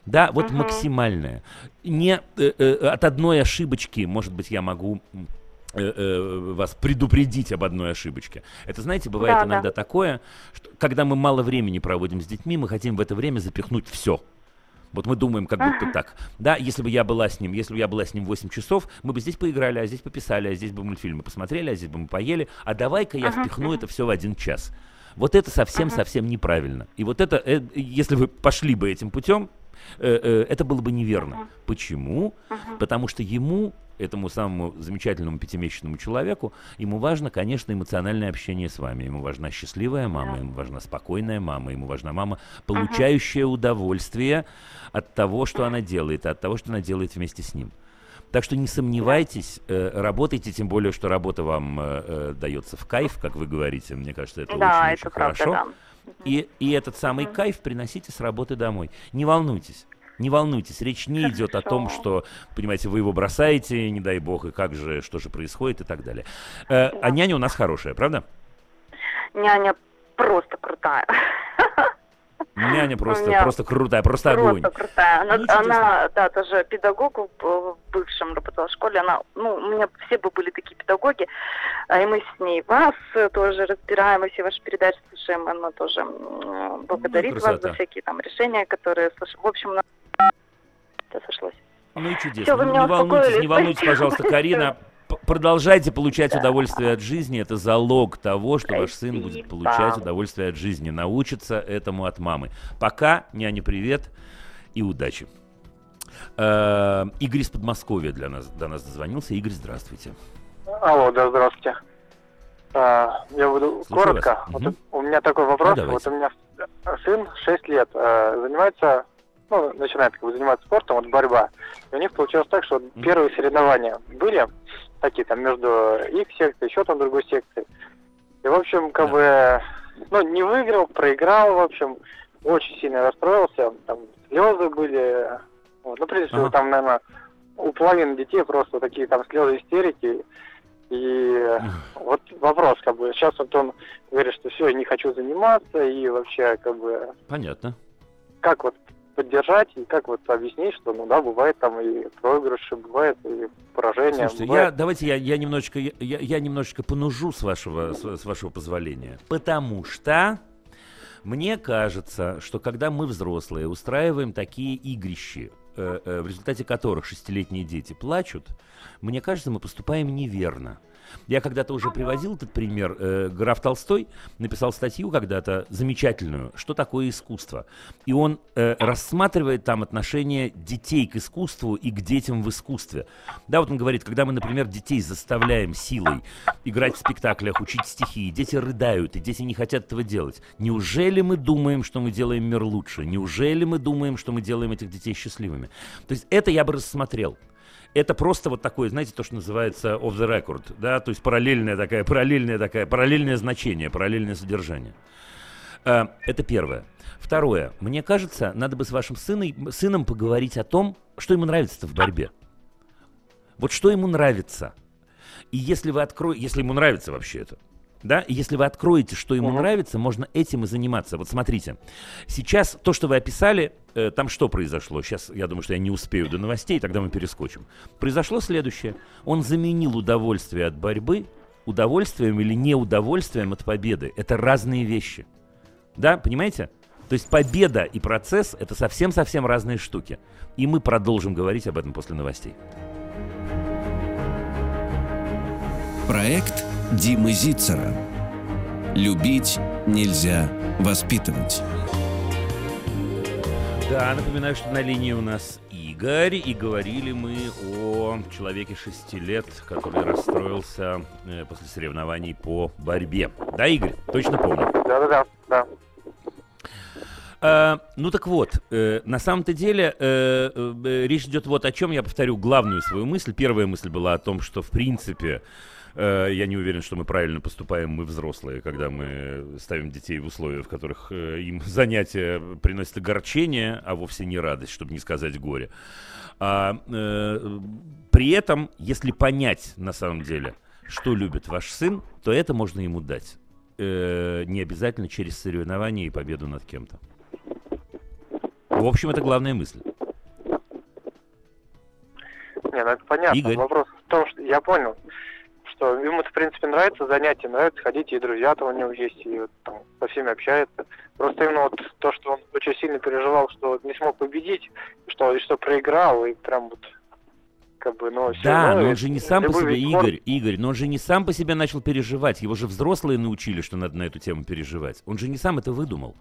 Да, вот максимальное. Не э, э, от одной ошибочки, может быть, я могу э, э, вас предупредить об одной ошибочке. Это, знаете, бывает Да, да. иногда такое, что когда мы мало времени проводим с детьми, мы хотим в это время запихнуть все. Вот мы думаем, как будто так. Да, если бы я была с ним, если бы я была с ним 8 часов, мы бы здесь поиграли, а здесь пописали, а здесь бы мультфильмы посмотрели, а здесь бы мы поели. А давай-ка я впихну это все в один час. Вот это совсем-совсем неправильно. И вот это, э, если вы пошли бы этим путем, э, э, это было бы неверно. Почему? Потому что ему, этому самому замечательному пятимесячному человеку, ему важно, конечно, эмоциональное общение с вами. Ему важна счастливая мама, ему важна спокойная мама, ему важна мама, получающая удовольствие от того, что она делает, от того, что она делает вместе с ним. Так что не сомневайтесь, э, работайте, тем более, что работа вам э, э, дается в кайф, как вы говорите. Мне кажется, это да, очень, это очень правда, хорошо. да. И, и этот самый кайф приносите с работы домой. Не волнуйтесь. Не волнуйтесь, речь не идет о том, что, понимаете, вы его бросаете, не дай бог, и как же, что же происходит и так далее. Э, а няня у нас хорошая, правда? Няня просто крутая. *laughs* Няня просто, меня просто крутая, просто огонь. Просто крутая. Она, Ну, она, да, тоже педагог в бывшем работала в школе. Она, ну, у меня все бы были такие педагоги, а и мы с ней вас э, тоже разбираем, и все ваши передачи слушаем. Она тоже м, благодарит вас Ну, красота. за всякие там решения, которые слышим. В общем, на... это сошлось. Ну и чудесно. Всё, вы не, меня не волнуйтесь, успокоили. не волнуйтесь, пожалуйста. Карина. *laughs* Продолжайте получать удовольствие от жизни. Это залог того, что ваш сын будет Спасибо. получать удовольствие от жизни. Научится этому от мамы. Пока, няня, привет и удачи. Э, Игорь из Подмосковья для нас, до нас дозвонился. Игорь, здравствуйте. Алло, да, здравствуйте. А, я буду Слушаю коротко. вас. Вот Мгм. у меня такой вопрос. Ну, давайте. вот у меня сын 6 лет, э, занимается ну, начинают как бы, заниматься спортом, вот борьба. И у них получилось так, что первые соревнования были такие там между их секцией, еще там другой секцией. И, в общем, как бы, ну, не выиграл, проиграл, в общем, очень сильно расстроился, там слезы были. Вот. Ну, прежде всего, ага. там, наверное, у половины детей просто такие там слезы истерики. И вот вопрос, как бы, сейчас вот он говорит, что все, не хочу заниматься, и вообще, как бы... Понятно. Как вот поддержать и как вот объяснить, что, ну да, бывает там и проигрыши, бывает и поражение. Слушайте, бывает... я, давайте я, я немножечко, я, я немножечко понужу с вашего, с, с вашего позволения, потому что мне кажется, что когда мы взрослые устраиваем такие игрищи, э, э, в результате которых шестилетние дети плачут, мне кажется, мы поступаем неверно. Я когда-то уже приводил этот пример. Э, граф Толстой написал статью когда-то замечательную, что такое искусство. И он э, рассматривает там отношение детей к искусству и к детям в искусстве. Да, вот он говорит, когда мы, например, детей заставляем силой играть в спектаклях, учить стихи, и дети рыдают, и дети не хотят этого делать. Неужели мы думаем, что мы делаем мир лучше? Неужели мы думаем, что мы делаем этих детей счастливыми? То есть это я бы рассмотрел это просто вот такое, знаете, то, что называется off the record, да, то есть параллельное такая, параллельное такая, параллельное значение, параллельное содержание. Э, это первое. Второе. Мне кажется, надо бы с вашим сыном, сыном поговорить о том, что ему нравится в борьбе. Вот что ему нравится. И если вы откроете, если ему нравится вообще это, да, и если вы откроете, что ему uh-huh. нравится, можно этим и заниматься. Вот смотрите, сейчас то, что вы описали, э, там что произошло? Сейчас я думаю, что я не успею до новостей, тогда мы перескочим. Произошло следующее. Он заменил удовольствие от борьбы удовольствием или неудовольствием от победы. Это разные вещи. Да, понимаете? То есть победа и процесс – это совсем-совсем разные штуки. И мы продолжим говорить об этом после новостей. Проект Димы Зицера. Любить нельзя воспитывать. Да, напоминаю, что на линии у нас Игорь, и говорили мы о человеке 6 лет, который расстроился э, после соревнований по борьбе. Да, Игорь? Точно помню. Да-да-да. да. А, ну так вот, э, на самом-то деле э, э, речь идет вот о чем, я повторю главную свою мысль. Первая мысль была о том, что в принципе Э, я не уверен, что мы правильно поступаем, мы взрослые, когда мы ставим детей в условия, в которых э, им *laughs* занятия приносят огорчение, а вовсе не радость, чтобы не сказать горе. А, э, при этом, если понять на самом деле, что любит ваш сын, то это можно ему дать. Э, не обязательно через соревнования и победу над кем-то. В общем, это главная мысль. Не, ну это понятно. Игорь. Вопрос в том, что я понял что ему, в принципе, нравится занятие, нравится ходить, и друзья там у него есть, и вот, там, со всеми общается. Просто именно вот то, что он очень сильно переживал, что не смог победить, что, и что проиграл, и прям вот как бы, ну, все Да, но он же не сам по себе, Игорь, Игорь, но он же не сам по себе начал переживать. Его же взрослые научили, что надо на эту тему переживать. Он же не сам это выдумал.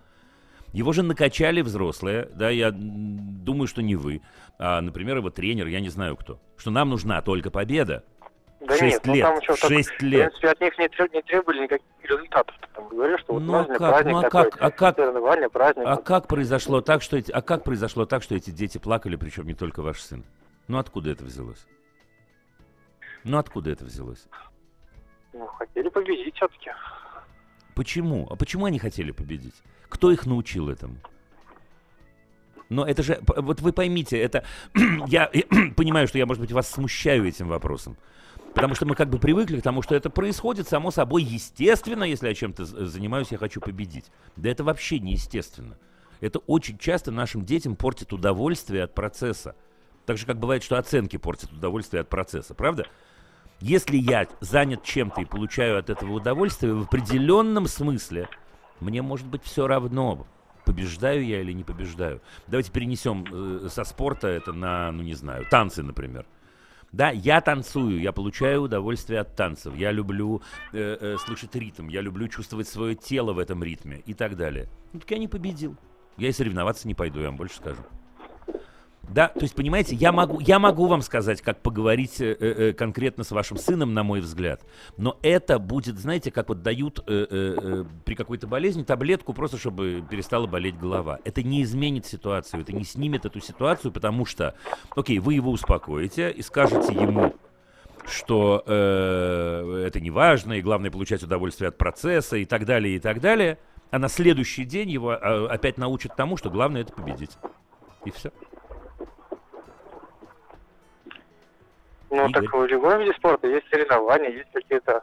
Его же накачали взрослые, да, я думаю, что не вы, а, например, его тренер, я не знаю кто, что нам нужна только победа, да 6 нет, ну, лет. Ну, там еще 6 так, лет. В принципе, от них не, не требовали никаких результатов. Там говоришь, что вот ну, как, праздник ну, а такой, как, а как, праздник. А как произошло так, что эти, а как произошло так, что эти дети плакали, причем не только ваш сын? Ну откуда это взялось? Ну откуда это взялось? Ну, хотели победить все-таки. Почему? А почему они хотели победить? Кто их научил этому? Но это же, вот вы поймите, это, *clears throat* я *clears throat* понимаю, что я, может быть, вас смущаю этим вопросом. Потому что мы как бы привыкли к тому, что это происходит само собой естественно, если я чем-то занимаюсь, я хочу победить. Да это вообще не естественно. Это очень часто нашим детям портит удовольствие от процесса. Так же, как бывает, что оценки портят удовольствие от процесса, правда? Если я занят чем-то и получаю от этого удовольствие, в определенном смысле мне может быть все равно, побеждаю я или не побеждаю. Давайте перенесем э, со спорта это на, ну не знаю, танцы, например. Да, я танцую, я получаю удовольствие от танцев, я люблю э, э, слышать ритм, я люблю чувствовать свое тело в этом ритме и так далее. Ну, так я не победил. Я и соревноваться не пойду, я вам больше скажу. Да, то есть, понимаете, я могу, я могу вам сказать, как поговорить э, э, конкретно с вашим сыном, на мой взгляд. Но это будет, знаете, как вот дают э, э, э, при какой-то болезни таблетку просто, чтобы перестала болеть голова. Это не изменит ситуацию, это не снимет эту ситуацию, потому что, окей, вы его успокоите и скажете ему, что э, это не важно, и главное получать удовольствие от процесса и так далее, и так далее. А на следующий день его э, опять научат тому, что главное это победить. И все. Ну, Игорь. так в любом виде спорта есть соревнования, есть какие-то...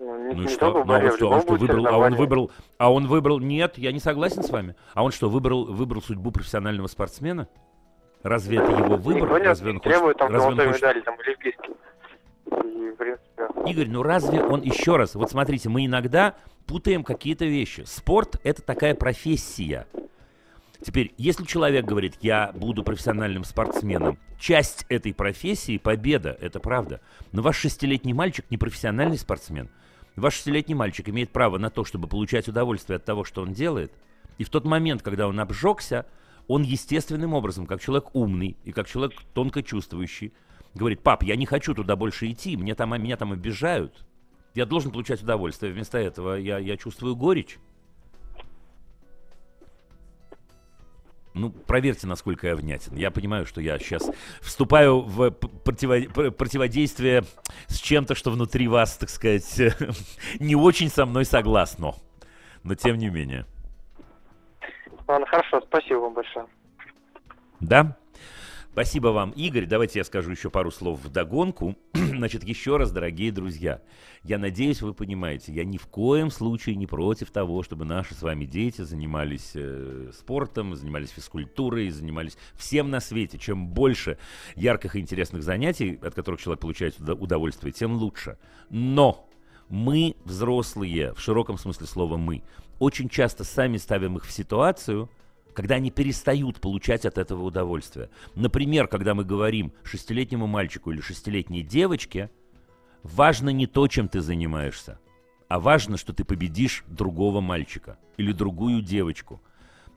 Ну, не, Ну и что? Ну, а борьбе, он в что, он что выбрал? А он выбрал? А он выбрал? Нет, я не согласен с вами. А он что, выбрал, выбрал судьбу профессионального спортсмена? Разве это его выбор? Никто не Разве он требует там разве он хочет- медали, там, олимпийский. И, в принципе... Игорь, ну разве он еще раз? Вот смотрите, мы иногда путаем какие-то вещи. Спорт это такая профессия. Теперь, если человек говорит, я буду профессиональным спортсменом, часть этой профессии победа, это правда. Но ваш шестилетний мальчик не профессиональный спортсмен. Ваш шестилетний мальчик имеет право на то, чтобы получать удовольствие от того, что он делает. И в тот момент, когда он обжегся, он естественным образом, как человек умный и как человек тонко чувствующий, говорит, пап, я не хочу туда больше идти, мне там, меня там обижают. Я должен получать удовольствие. Вместо этого я, я чувствую горечь. Ну, проверьте, насколько я внятен. Я понимаю, что я сейчас вступаю в противо- пр- противодействие с чем-то, что внутри вас, так сказать, *laughs* не очень со мной согласно. Но тем не менее. Ладно, хорошо, спасибо вам большое. Да? Спасибо вам, Игорь. Давайте я скажу еще пару слов в догонку. *clears throat* Значит, еще раз, дорогие друзья, я надеюсь, вы понимаете, я ни в коем случае не против того, чтобы наши с вами дети занимались э, спортом, занимались физкультурой, занимались всем на свете. Чем больше ярких и интересных занятий, от которых человек получает удовольствие, тем лучше. Но мы, взрослые, в широком смысле слова мы, очень часто сами ставим их в ситуацию, когда они перестают получать от этого удовольствие. Например, когда мы говорим шестилетнему мальчику или шестилетней девочке, важно не то, чем ты занимаешься, а важно, что ты победишь другого мальчика или другую девочку.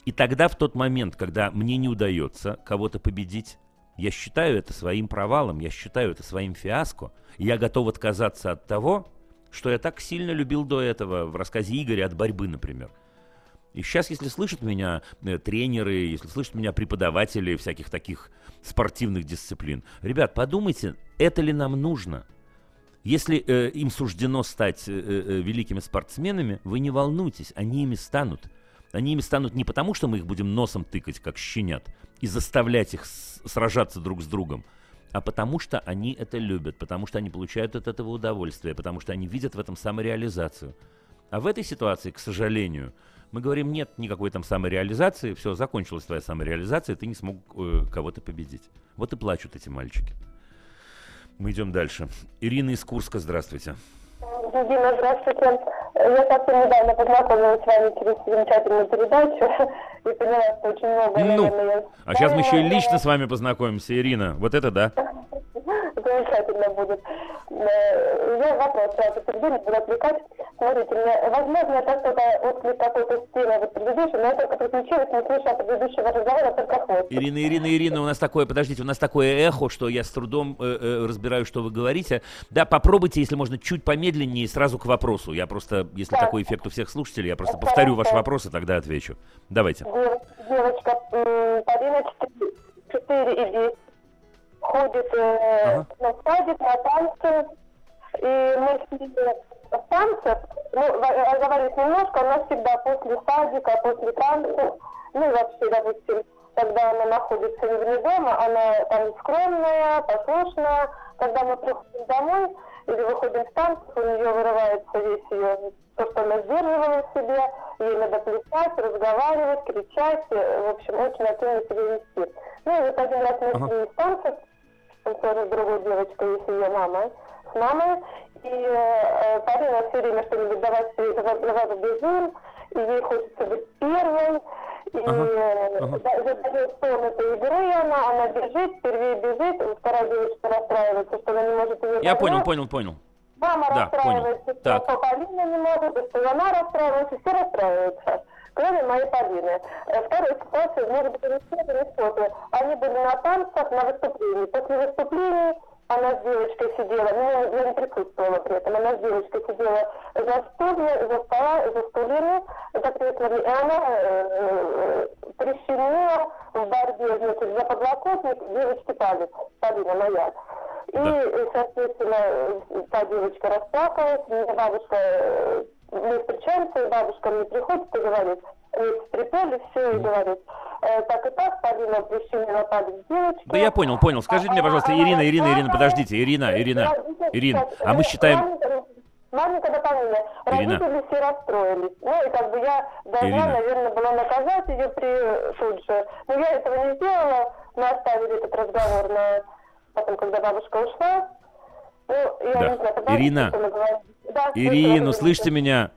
И тогда в тот момент, когда мне не удается кого-то победить, я считаю это своим провалом, я считаю это своим фиаско, и я готов отказаться от того, что я так сильно любил до этого в рассказе Игоря от борьбы, например. И сейчас, если слышат меня э, тренеры, если слышат меня преподаватели всяких таких спортивных дисциплин, ребят, подумайте, это ли нам нужно? Если э, им суждено стать э, э, великими спортсменами, вы не волнуйтесь, они ими станут. Они ими станут не потому, что мы их будем носом тыкать, как щенят, и заставлять их сражаться друг с другом, а потому что они это любят, потому что они получают от этого удовольствие, потому что они видят в этом самореализацию. А в этой ситуации, к сожалению, мы говорим, нет никакой там самореализации, все, закончилась твоя самореализация, ты не смог э, кого-то победить. Вот и плачут эти мальчики. Мы идем дальше. Ирина из Курска, здравствуйте. Дина, здравствуйте. Я совсем недавно познакомилась с вами через замечательную передачу и поняла, что очень много, Ну, наверное, я А сейчас мы еще и лично с вами познакомимся, Ирина. Вот это да. Замечательно будет. Э, Я вопрос сразу перейду, не буду отвлекать. Смотрите, мне, возможно, это что-то отклик какой-то с темы вот предыдущей, но я только приключилась, не слышала предыдущего разговора, только хвост. Ирина, Ирина, Ирина, у нас такое, подождите, у нас такое эхо, что я с трудом э, э, разбираю, что вы говорите. Да, попробуйте, если можно, чуть помедленнее, сразу к вопросу. Я просто, если Да. такой эффект у всех слушателей, я просто повторю ваш вопрос и тогда отвечу. Давайте. Дев- Девочка Полина 4 и 10 ходит э, Ага. на садик, на танцы. И мы с ней в танцах, ну, в- разговаривать немножко, она всегда после садика, после танцев, ну вообще, допустим, когда она находится не вне дома, она там скромная, послушная. Когда мы приходим домой или выходим с танцев, у нее вырывается весь ее, то, что она сдерживала в себе, ей надо плясать, разговаривать, кричать, э, в общем, очень активно себя вести. Ну и вот один раз мы Ага. из танцев, тоже с другой девочкой, с ее мамой, с мамой, и э, Полина все время что-нибудь давать, давай, давай побежим, и ей хочется быть первой, и Ага, э, ага. да- задает тон этой игры она, она бежит, первее бежит, вторая девочка расстраивается, что она не может ее Я понял, догнать. понял, понял. Мама Да, расстраивается, понял. что Так. Полина не может, что она расстраивается, все расстраиваются. Кроме моей Полины. Э, вторая ситуация, может быть, не что не что Они были на танцах, на выступлении. После выступлений она с девочкой сидела, ну, я не присутствовала при этом, она с девочкой сидела за стулья, за стола, за стульями, так и она э, прищемила в борьбе, значит, за подлокотник девочки палец, Полина моя. И, да. соответственно, та девочка расплакалась, мне бабушка, э, мы встречаемся, и бабушка мне приходит и говорит, мы встрепали все и говорит, э, так и так, Полина прищемила палец девочки. Да я понял, понял. Скажите мне, пожалуйста, Ирина, Ирина, Ирина, подождите, Ирина, Ирина, Ирина, а мы считаем... Маленькое дополнение. Родители Ирина. все расстроились. Ну и как бы я должна, Ирина. наверное, была наказать ее при тут же. Но я этого не сделала. Мы оставили этот разговор на потом, когда бабушка ушла. Я да. не знаю, Ирина, да, Ирина, услышите меня?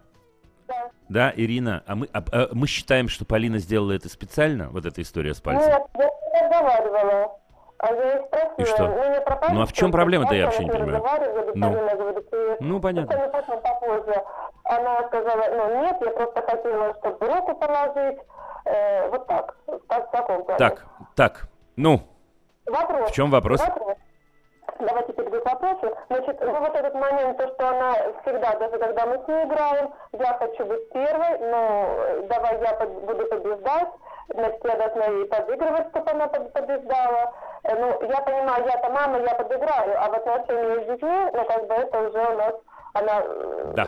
Да. Да, Ирина, а мы, а, а мы считаем, что Полина сделала это специально, вот эта история с пальцем? Нет, я не разговаривала. А я и спросила, и что? Ну, ну а в чем проблема-то, я вообще не понимаю. Ну, говорит, ну понятно. Она сказала, ну нет, я просто хотела, чтобы руку положить. Э, вот так, так, в таком плане. Так, так, ну, Вопрос. В чем вопрос? Вопрос. Давайте перейду к вопросу. Значит, ну вот этот момент, то, что она всегда, даже когда мы с ней играем, я хочу быть первой, но давай я под, буду побеждать, значит, я должна ей подыгрывать, чтобы она побеждала. Э, ну, я понимаю, я-то мама, я подыграю, а в отношении с детьми, ну, как бы это уже у нас, она... Э, да.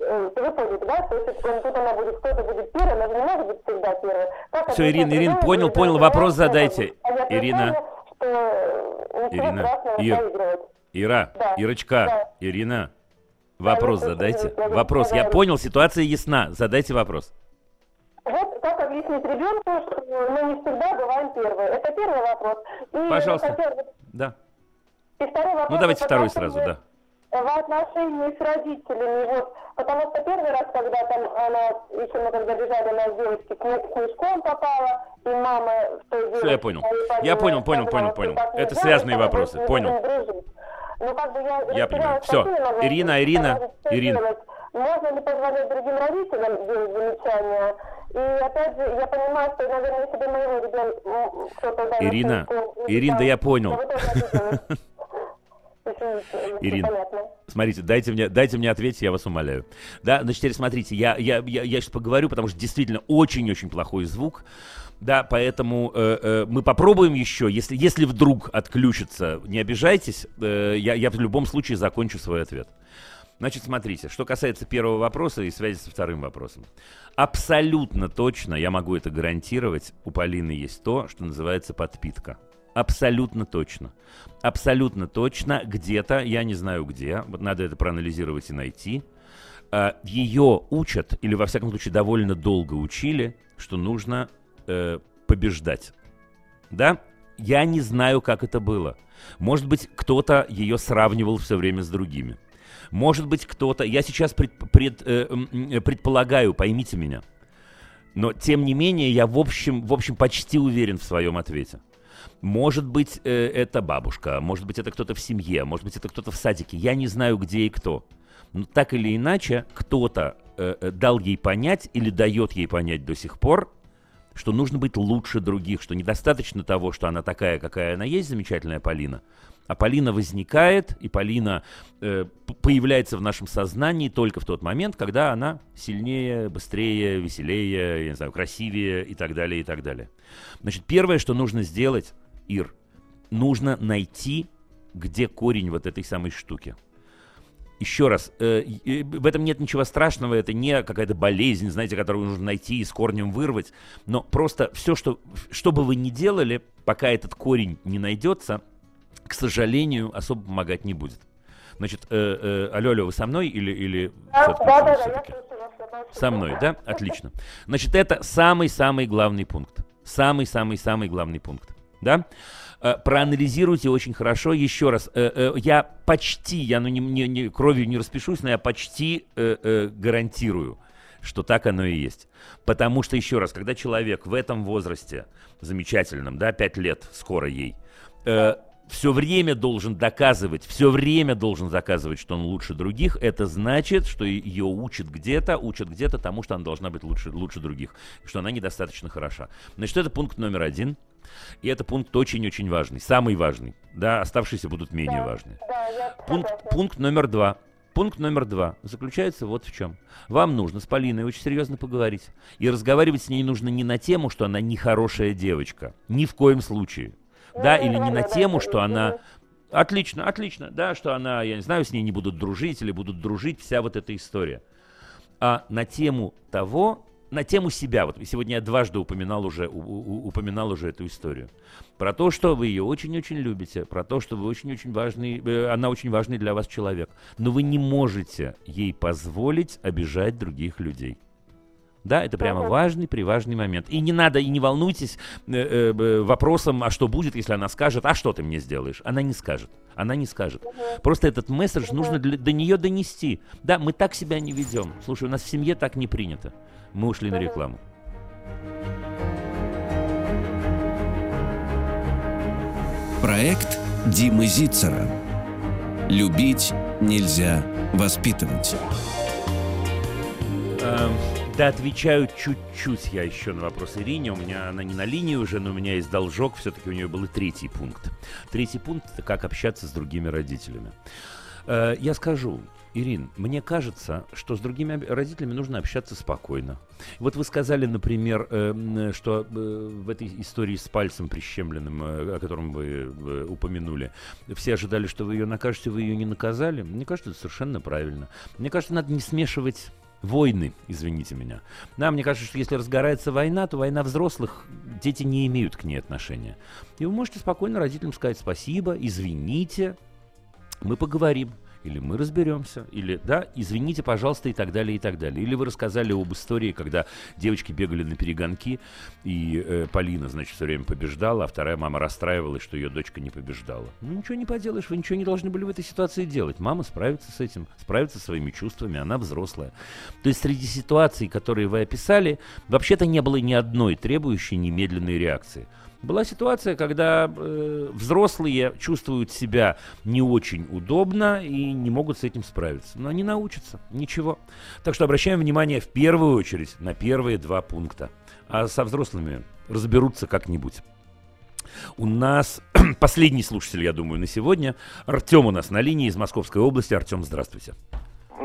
Э, вы поняли, да? То есть тут она будет, кто-то будет первой, она же не может быть всегда первой. Все, Ирина, Ирина, понял, понял, вопрос задайте. А Ирина. Ирина, Ир, Ира, да. Ирочка, да. Ирина, вопрос да, задайте. Вопрос, я понял, ситуация ясна, задайте вопрос. Вот как объяснить ребенку, что мы не всегда бываем первые. Это первый вопрос. И Пожалуйста. Хотел... Да. И второй вопрос. Ну давайте второй сразу, да в отношении с родителями, вот, потому что первый раз, когда там она, еще мы когда бежали на девочки, к снежком попала, и мама в той девочке... Все, я понял. Я понял, понял, понял, понял. Это связанные вопросы, понял. Ну, как бы я, я понимаю. Все, Ирина, Ирина, Ирина. Можно ли позволить другим родителям делать замечания? И опять же, я понимаю, что, наверное, если бы моего ребенка кто-то... Ирина, Ирина, да я понял. *laughs* Ирина, смотрите, дайте мне, дайте мне ответить, я вас умоляю. Да, значит, теперь смотрите, я, я, я, я сейчас поговорю, потому что действительно очень-очень плохой звук. Да, поэтому э, э, мы попробуем еще. Если, если вдруг отключится, не обижайтесь, э, я, я в любом случае закончу свой ответ. Значит, смотрите, что касается первого вопроса и связи со вторым вопросом. Абсолютно точно, я могу это гарантировать, у Полины есть то, что называется подпитка. Абсолютно точно. Абсолютно точно. Где-то, я не знаю где, вот надо это проанализировать и найти, а, ее учат, или во всяком случае довольно долго учили, что нужно э, побеждать. Да? Я не знаю, как это было. Может быть, кто-то ее сравнивал все время с другими. Может быть, кто-то... Я сейчас пред, пред, э, предполагаю, поймите меня. Но, тем не менее, я в общем, в общем почти уверен в своем ответе. Может быть, э, это бабушка, может быть, это кто-то в семье, может быть, это кто-то в садике. Я не знаю, где и кто. Но так или иначе, кто-то э, э, дал ей понять или дает ей понять до сих пор, что нужно быть лучше других, что недостаточно того, что она такая, какая она есть, замечательная Полина. А Полина возникает, и Полина э, появляется в нашем сознании только в тот момент, когда она сильнее, быстрее, веселее, я не знаю, красивее и так далее, и так далее. Значит, первое, что нужно сделать, Ир, нужно найти, где корень вот этой самой штуки. Еще раз, э, э, в этом нет ничего страшного, это не какая-то болезнь, знаете, которую нужно найти и с корнем вырвать, но просто все, что, что бы вы ни делали, пока этот корень не найдется, к сожалению, особо помогать не будет. Значит, э, э, алло, алло, вы со мной или... или да, да, да, я Со мной, да? Отлично. Значит, это самый-самый главный пункт. Самый-самый-самый главный пункт да? Э, проанализируйте очень хорошо. Еще раз, э, э, я почти, я ну, не, не, не, кровью не распишусь, но я почти э, э, гарантирую, что так оно и есть. Потому что, еще раз, когда человек в этом возрасте, замечательном, да, 5 лет скоро ей, э, все время должен доказывать, все время должен доказывать, что он лучше других, это значит, что ее учат где-то, учат где-то тому, что она должна быть лучше, лучше других, что она недостаточно хороша. Значит, это пункт номер один. И это пункт очень-очень важный, самый важный. Да, оставшиеся будут менее да, важны. Да, пункт, пункт номер два. Пункт номер два заключается вот в чем. Вам нужно с Полиной очень серьезно поговорить. И разговаривать с ней нужно не на тему, что она нехорошая девочка. Ни в коем случае. Да, или не на тему, что она... Отлично, отлично, да, что она, я не знаю, с ней не будут дружить или будут дружить, вся вот эта история. А на тему того, на тему себя. Вот сегодня я дважды упоминал уже, упоминал уже эту историю. Про то, что вы ее очень-очень любите, про то, что вы очень-очень важный, э, она очень важный для вас человек. Но вы не можете ей позволить обижать других людей. Да, это прямо важный, приважный момент. И не надо, и не волнуйтесь э, э, вопросом, а что будет, если она скажет, а что ты мне сделаешь? Она не скажет. Она не скажет. Просто этот месседж нужно для, до нее донести. Да, мы так себя не ведем. Слушай, у нас в семье так не принято. Мы ушли на рекламу. Проект Димы Зицера. Любить нельзя воспитывать. Эм, да, отвечаю чуть-чуть я еще на вопрос Ирине. У меня она не на линии уже, но у меня есть должок. Все-таки у нее был и третий пункт. Третий пункт – это как общаться с другими родителями. Э, я скажу, Ирин, мне кажется, что с другими родителями нужно общаться спокойно. Вот вы сказали, например, э, что э, в этой истории с пальцем прищемленным, о котором вы упомянули, все ожидали, что вы ее накажете, вы ее не наказали. Мне кажется, это совершенно правильно. Мне кажется, надо не смешивать войны, извините меня. Да, мне кажется, что если разгорается война, то война взрослых, дети не имеют к ней отношения. И вы можете спокойно родителям сказать спасибо, извините, мы поговорим или мы разберемся, или да, извините, пожалуйста, и так далее, и так далее. Или вы рассказали об истории, когда девочки бегали на перегонки, и э, Полина, значит, все время побеждала, а вторая мама расстраивалась, что ее дочка не побеждала. Ну, ничего не поделаешь, вы ничего не должны были в этой ситуации делать. Мама справится с этим, справится со своими чувствами, она взрослая. То есть среди ситуаций, которые вы описали, вообще-то не было ни одной требующей немедленной реакции. Была ситуация, когда э, взрослые чувствуют себя не очень удобно и не могут с этим справиться. Но они научатся. Ничего. Так что обращаем внимание в первую очередь на первые два пункта. А со взрослыми разберутся как-нибудь. У нас *clears throat* последний слушатель, я думаю, на сегодня. Артем у нас на линии из Московской области. Артем, здравствуйте.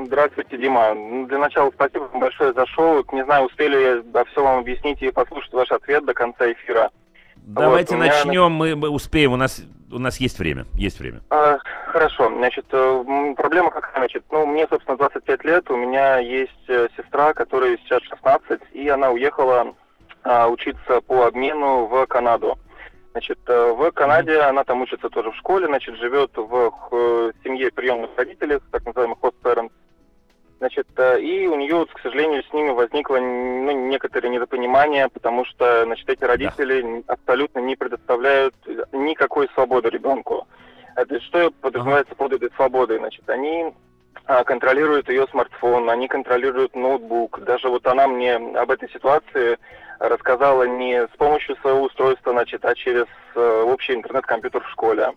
Здравствуйте, Дима. Для начала спасибо вам большое за шоу. Не знаю, успели я все вам объяснить и послушать ваш ответ до конца эфира. Давайте вот, начнем, меня... мы успеем, у нас, у нас есть время, есть время. А, хорошо, значит, э, проблема какая, значит, ну, мне, собственно, 25 лет, у меня есть э, сестра, которая сейчас 16, и она уехала а, учиться по обмену в Канаду. Значит, э, в Канаде она там учится тоже в школе, значит, живет в, в семье приемных родителей, так называемых host parents. Значит, э, и у нее, к сожалению, с ними возникло ну, некоторое недопонимание, потому что, значит, эти родители да. абсолютно не предоставляют никакой свободы ребенку. Это что подразумевается под этой свободой? Значит, они а, контролируют ее смартфон, они контролируют ноутбук. Даже вот она мне об этой ситуации рассказала не с помощью своего устройства, значит, а через э, общий интернет-компьютер в школе.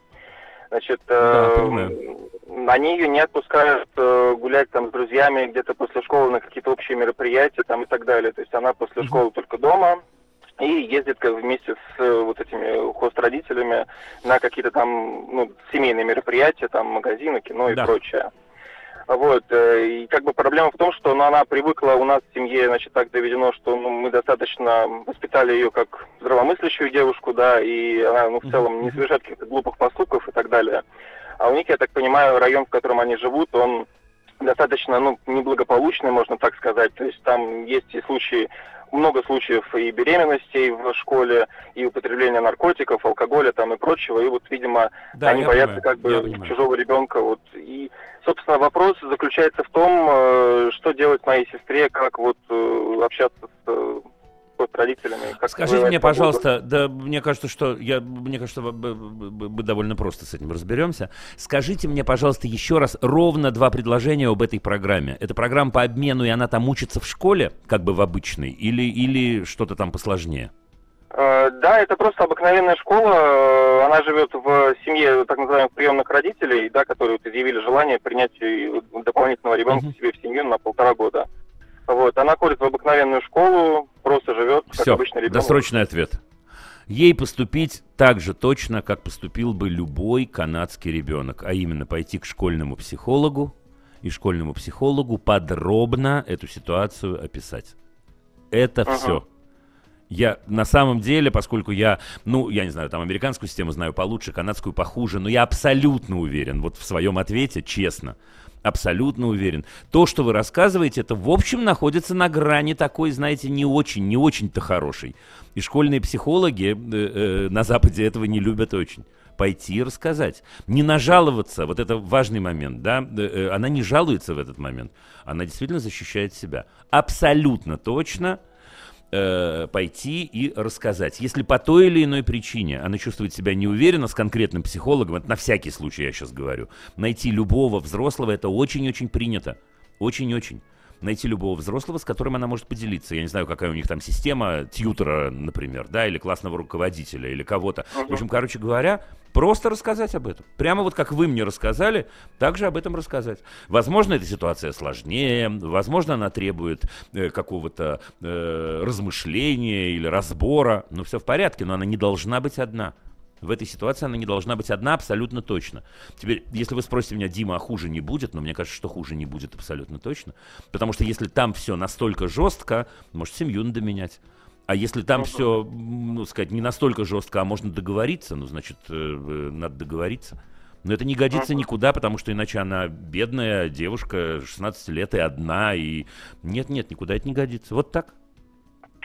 Значит, да, э, они ее не отпускают э, гулять там с друзьями где-то после школы на какие-то общие мероприятия там и так далее. То есть она после школы только дома и ездит как вместе с э, вот этими хост-родителями на какие-то там ну, семейные мероприятия, там магазины, кино и да. прочее. Вот, э, и как бы проблема в том, что ну, она привыкла у нас в семье, значит, так доведено, что ну, мы достаточно воспитали ее как здравомыслящую девушку, да, и она, ну, в целом не совершает каких-то глупых поступков и так далее. А у них, я так понимаю, район, в котором они живут, он достаточно, ну, неблагополучный, можно так сказать. То есть там есть и случаи много случаев и беременностей в школе, и употребления наркотиков, алкоголя там и прочего. И вот, видимо, да, они боятся понимаю, как бы чужого ребенка. Вот. И, собственно, вопрос заключается в том, э, что делать моей сестре, как вот э, общаться с э, с родителями. Как Скажите мне, пожалуйста, да, мне кажется, что я, мне кажется, мы довольно просто с этим разберемся. Скажите мне, пожалуйста, еще раз ровно два предложения об этой программе. Это программа по обмену, и она там учится в школе, как бы в обычной, или, или что-то там посложнее? Э, да, это просто обыкновенная школа. Э, она живет в семье так называемых приемных родителей, да, которые вот изъявили желание принять дополнительного ребенка uh-huh. себе в семью на полтора года. Вот, она ходит в обыкновенную школу, просто живет, как Все, обычный ребенок. досрочный ответ. Ей поступить так же точно, как поступил бы любой канадский ребенок, а именно пойти к школьному психологу и школьному психологу подробно эту ситуацию описать. Это uh-huh. все. Я на самом деле, поскольку я, ну, я не знаю, там американскую систему знаю получше, канадскую похуже, но я абсолютно уверен, вот в своем ответе, честно, абсолютно уверен. То, что вы рассказываете, это в общем находится на грани такой, знаете, не очень, не очень-то хорошей. И школьные психологи э, э, на Западе этого не любят очень пойти и рассказать. Не нажаловаться, вот это важный момент, да, э, э, она не жалуется в этот момент, она действительно защищает себя. Абсолютно точно э, пойти и рассказать. Если по той или иной причине она чувствует себя неуверенно с конкретным психологом, это на всякий случай я сейчас говорю, найти любого взрослого это очень-очень принято. Очень-очень найти любого взрослого, с которым она может поделиться. Я не знаю, какая у них там система, тьютера, например, да, или классного руководителя, или кого-то. В общем, короче говоря, просто рассказать об этом. Прямо вот как вы мне рассказали, также об этом рассказать. Возможно, эта ситуация сложнее, возможно, она требует э, какого-то э, размышления или разбора, но все в порядке, но она не должна быть одна. В этой ситуации она не должна быть одна абсолютно точно. Теперь, если вы спросите меня, Дима, а хуже не будет, но мне кажется, что хуже не будет абсолютно точно. Потому что если там все настолько жестко, может, семью надо менять. А если там все, ну, сказать, не настолько жестко, а можно договориться, ну, значит, э, э, надо договориться. Но это не годится никуда, потому что иначе она бедная девушка, 16 лет и одна, и нет-нет, никуда это не годится. Вот так.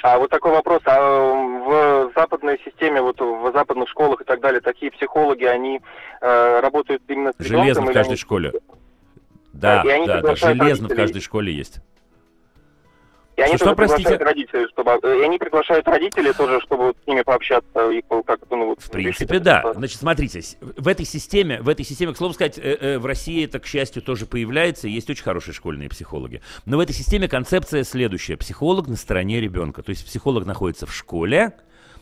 А вот такой вопрос. А в западной системе, вот в западных школах и так далее, такие психологи, они э, работают именно с Железно в каждой они... школе. Да, да, да, железно в каждой школе есть. И они что, тоже что, приглашают родителей, чтобы и они приглашают родителей тоже, чтобы вот с ними пообщаться и как ну вот. В принципе, да. Вопрос. Значит, смотрите, в этой системе, в этой системе, к слову сказать, э, э, в России это, к счастью, тоже появляется, есть очень хорошие школьные психологи. Но в этой системе концепция следующая: психолог на стороне ребенка, то есть психолог находится в школе,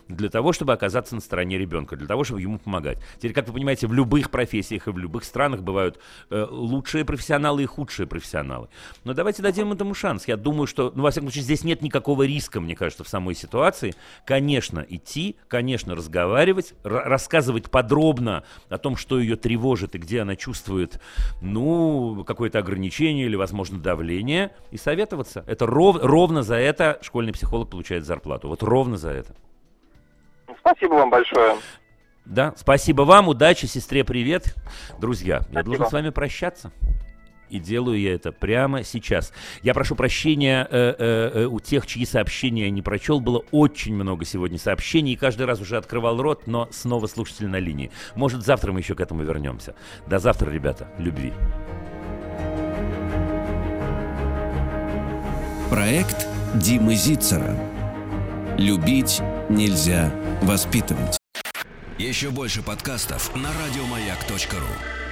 для того, чтобы оказаться на стороне ребенка, для того, чтобы ему помогать. Теперь, как вы понимаете, в любых профессиях и в любых странах бывают э, лучшие профессионалы и худшие профессионалы. Но давайте дадим этому шанс. Я думаю, что, ну, во всяком случае, здесь нет никакого риска, мне кажется, в самой ситуации. Конечно, идти, конечно, разговаривать, рассказывать подробно о том, что ее тревожит и где она чувствует, ну, какое-то ограничение или, возможно, давление, и советоваться. Это ров, ровно за это школьный психолог получает зарплату. Вот ровно за это. Спасибо вам большое. Да, спасибо вам, удачи, сестре привет. Друзья, спасибо. я должен с вами прощаться. И делаю я это прямо сейчас. Я прошу прощения э, э, э, у тех, чьи сообщения я не прочел. Было очень много сегодня сообщений, и каждый раз уже открывал рот, но снова слушатели на линии. Может, завтра мы еще к этому вернемся. До завтра, ребята. Любви. Проект Димы Зицера. Любить нельзя воспитывать. Еще больше подкастов на радиомаяк.ру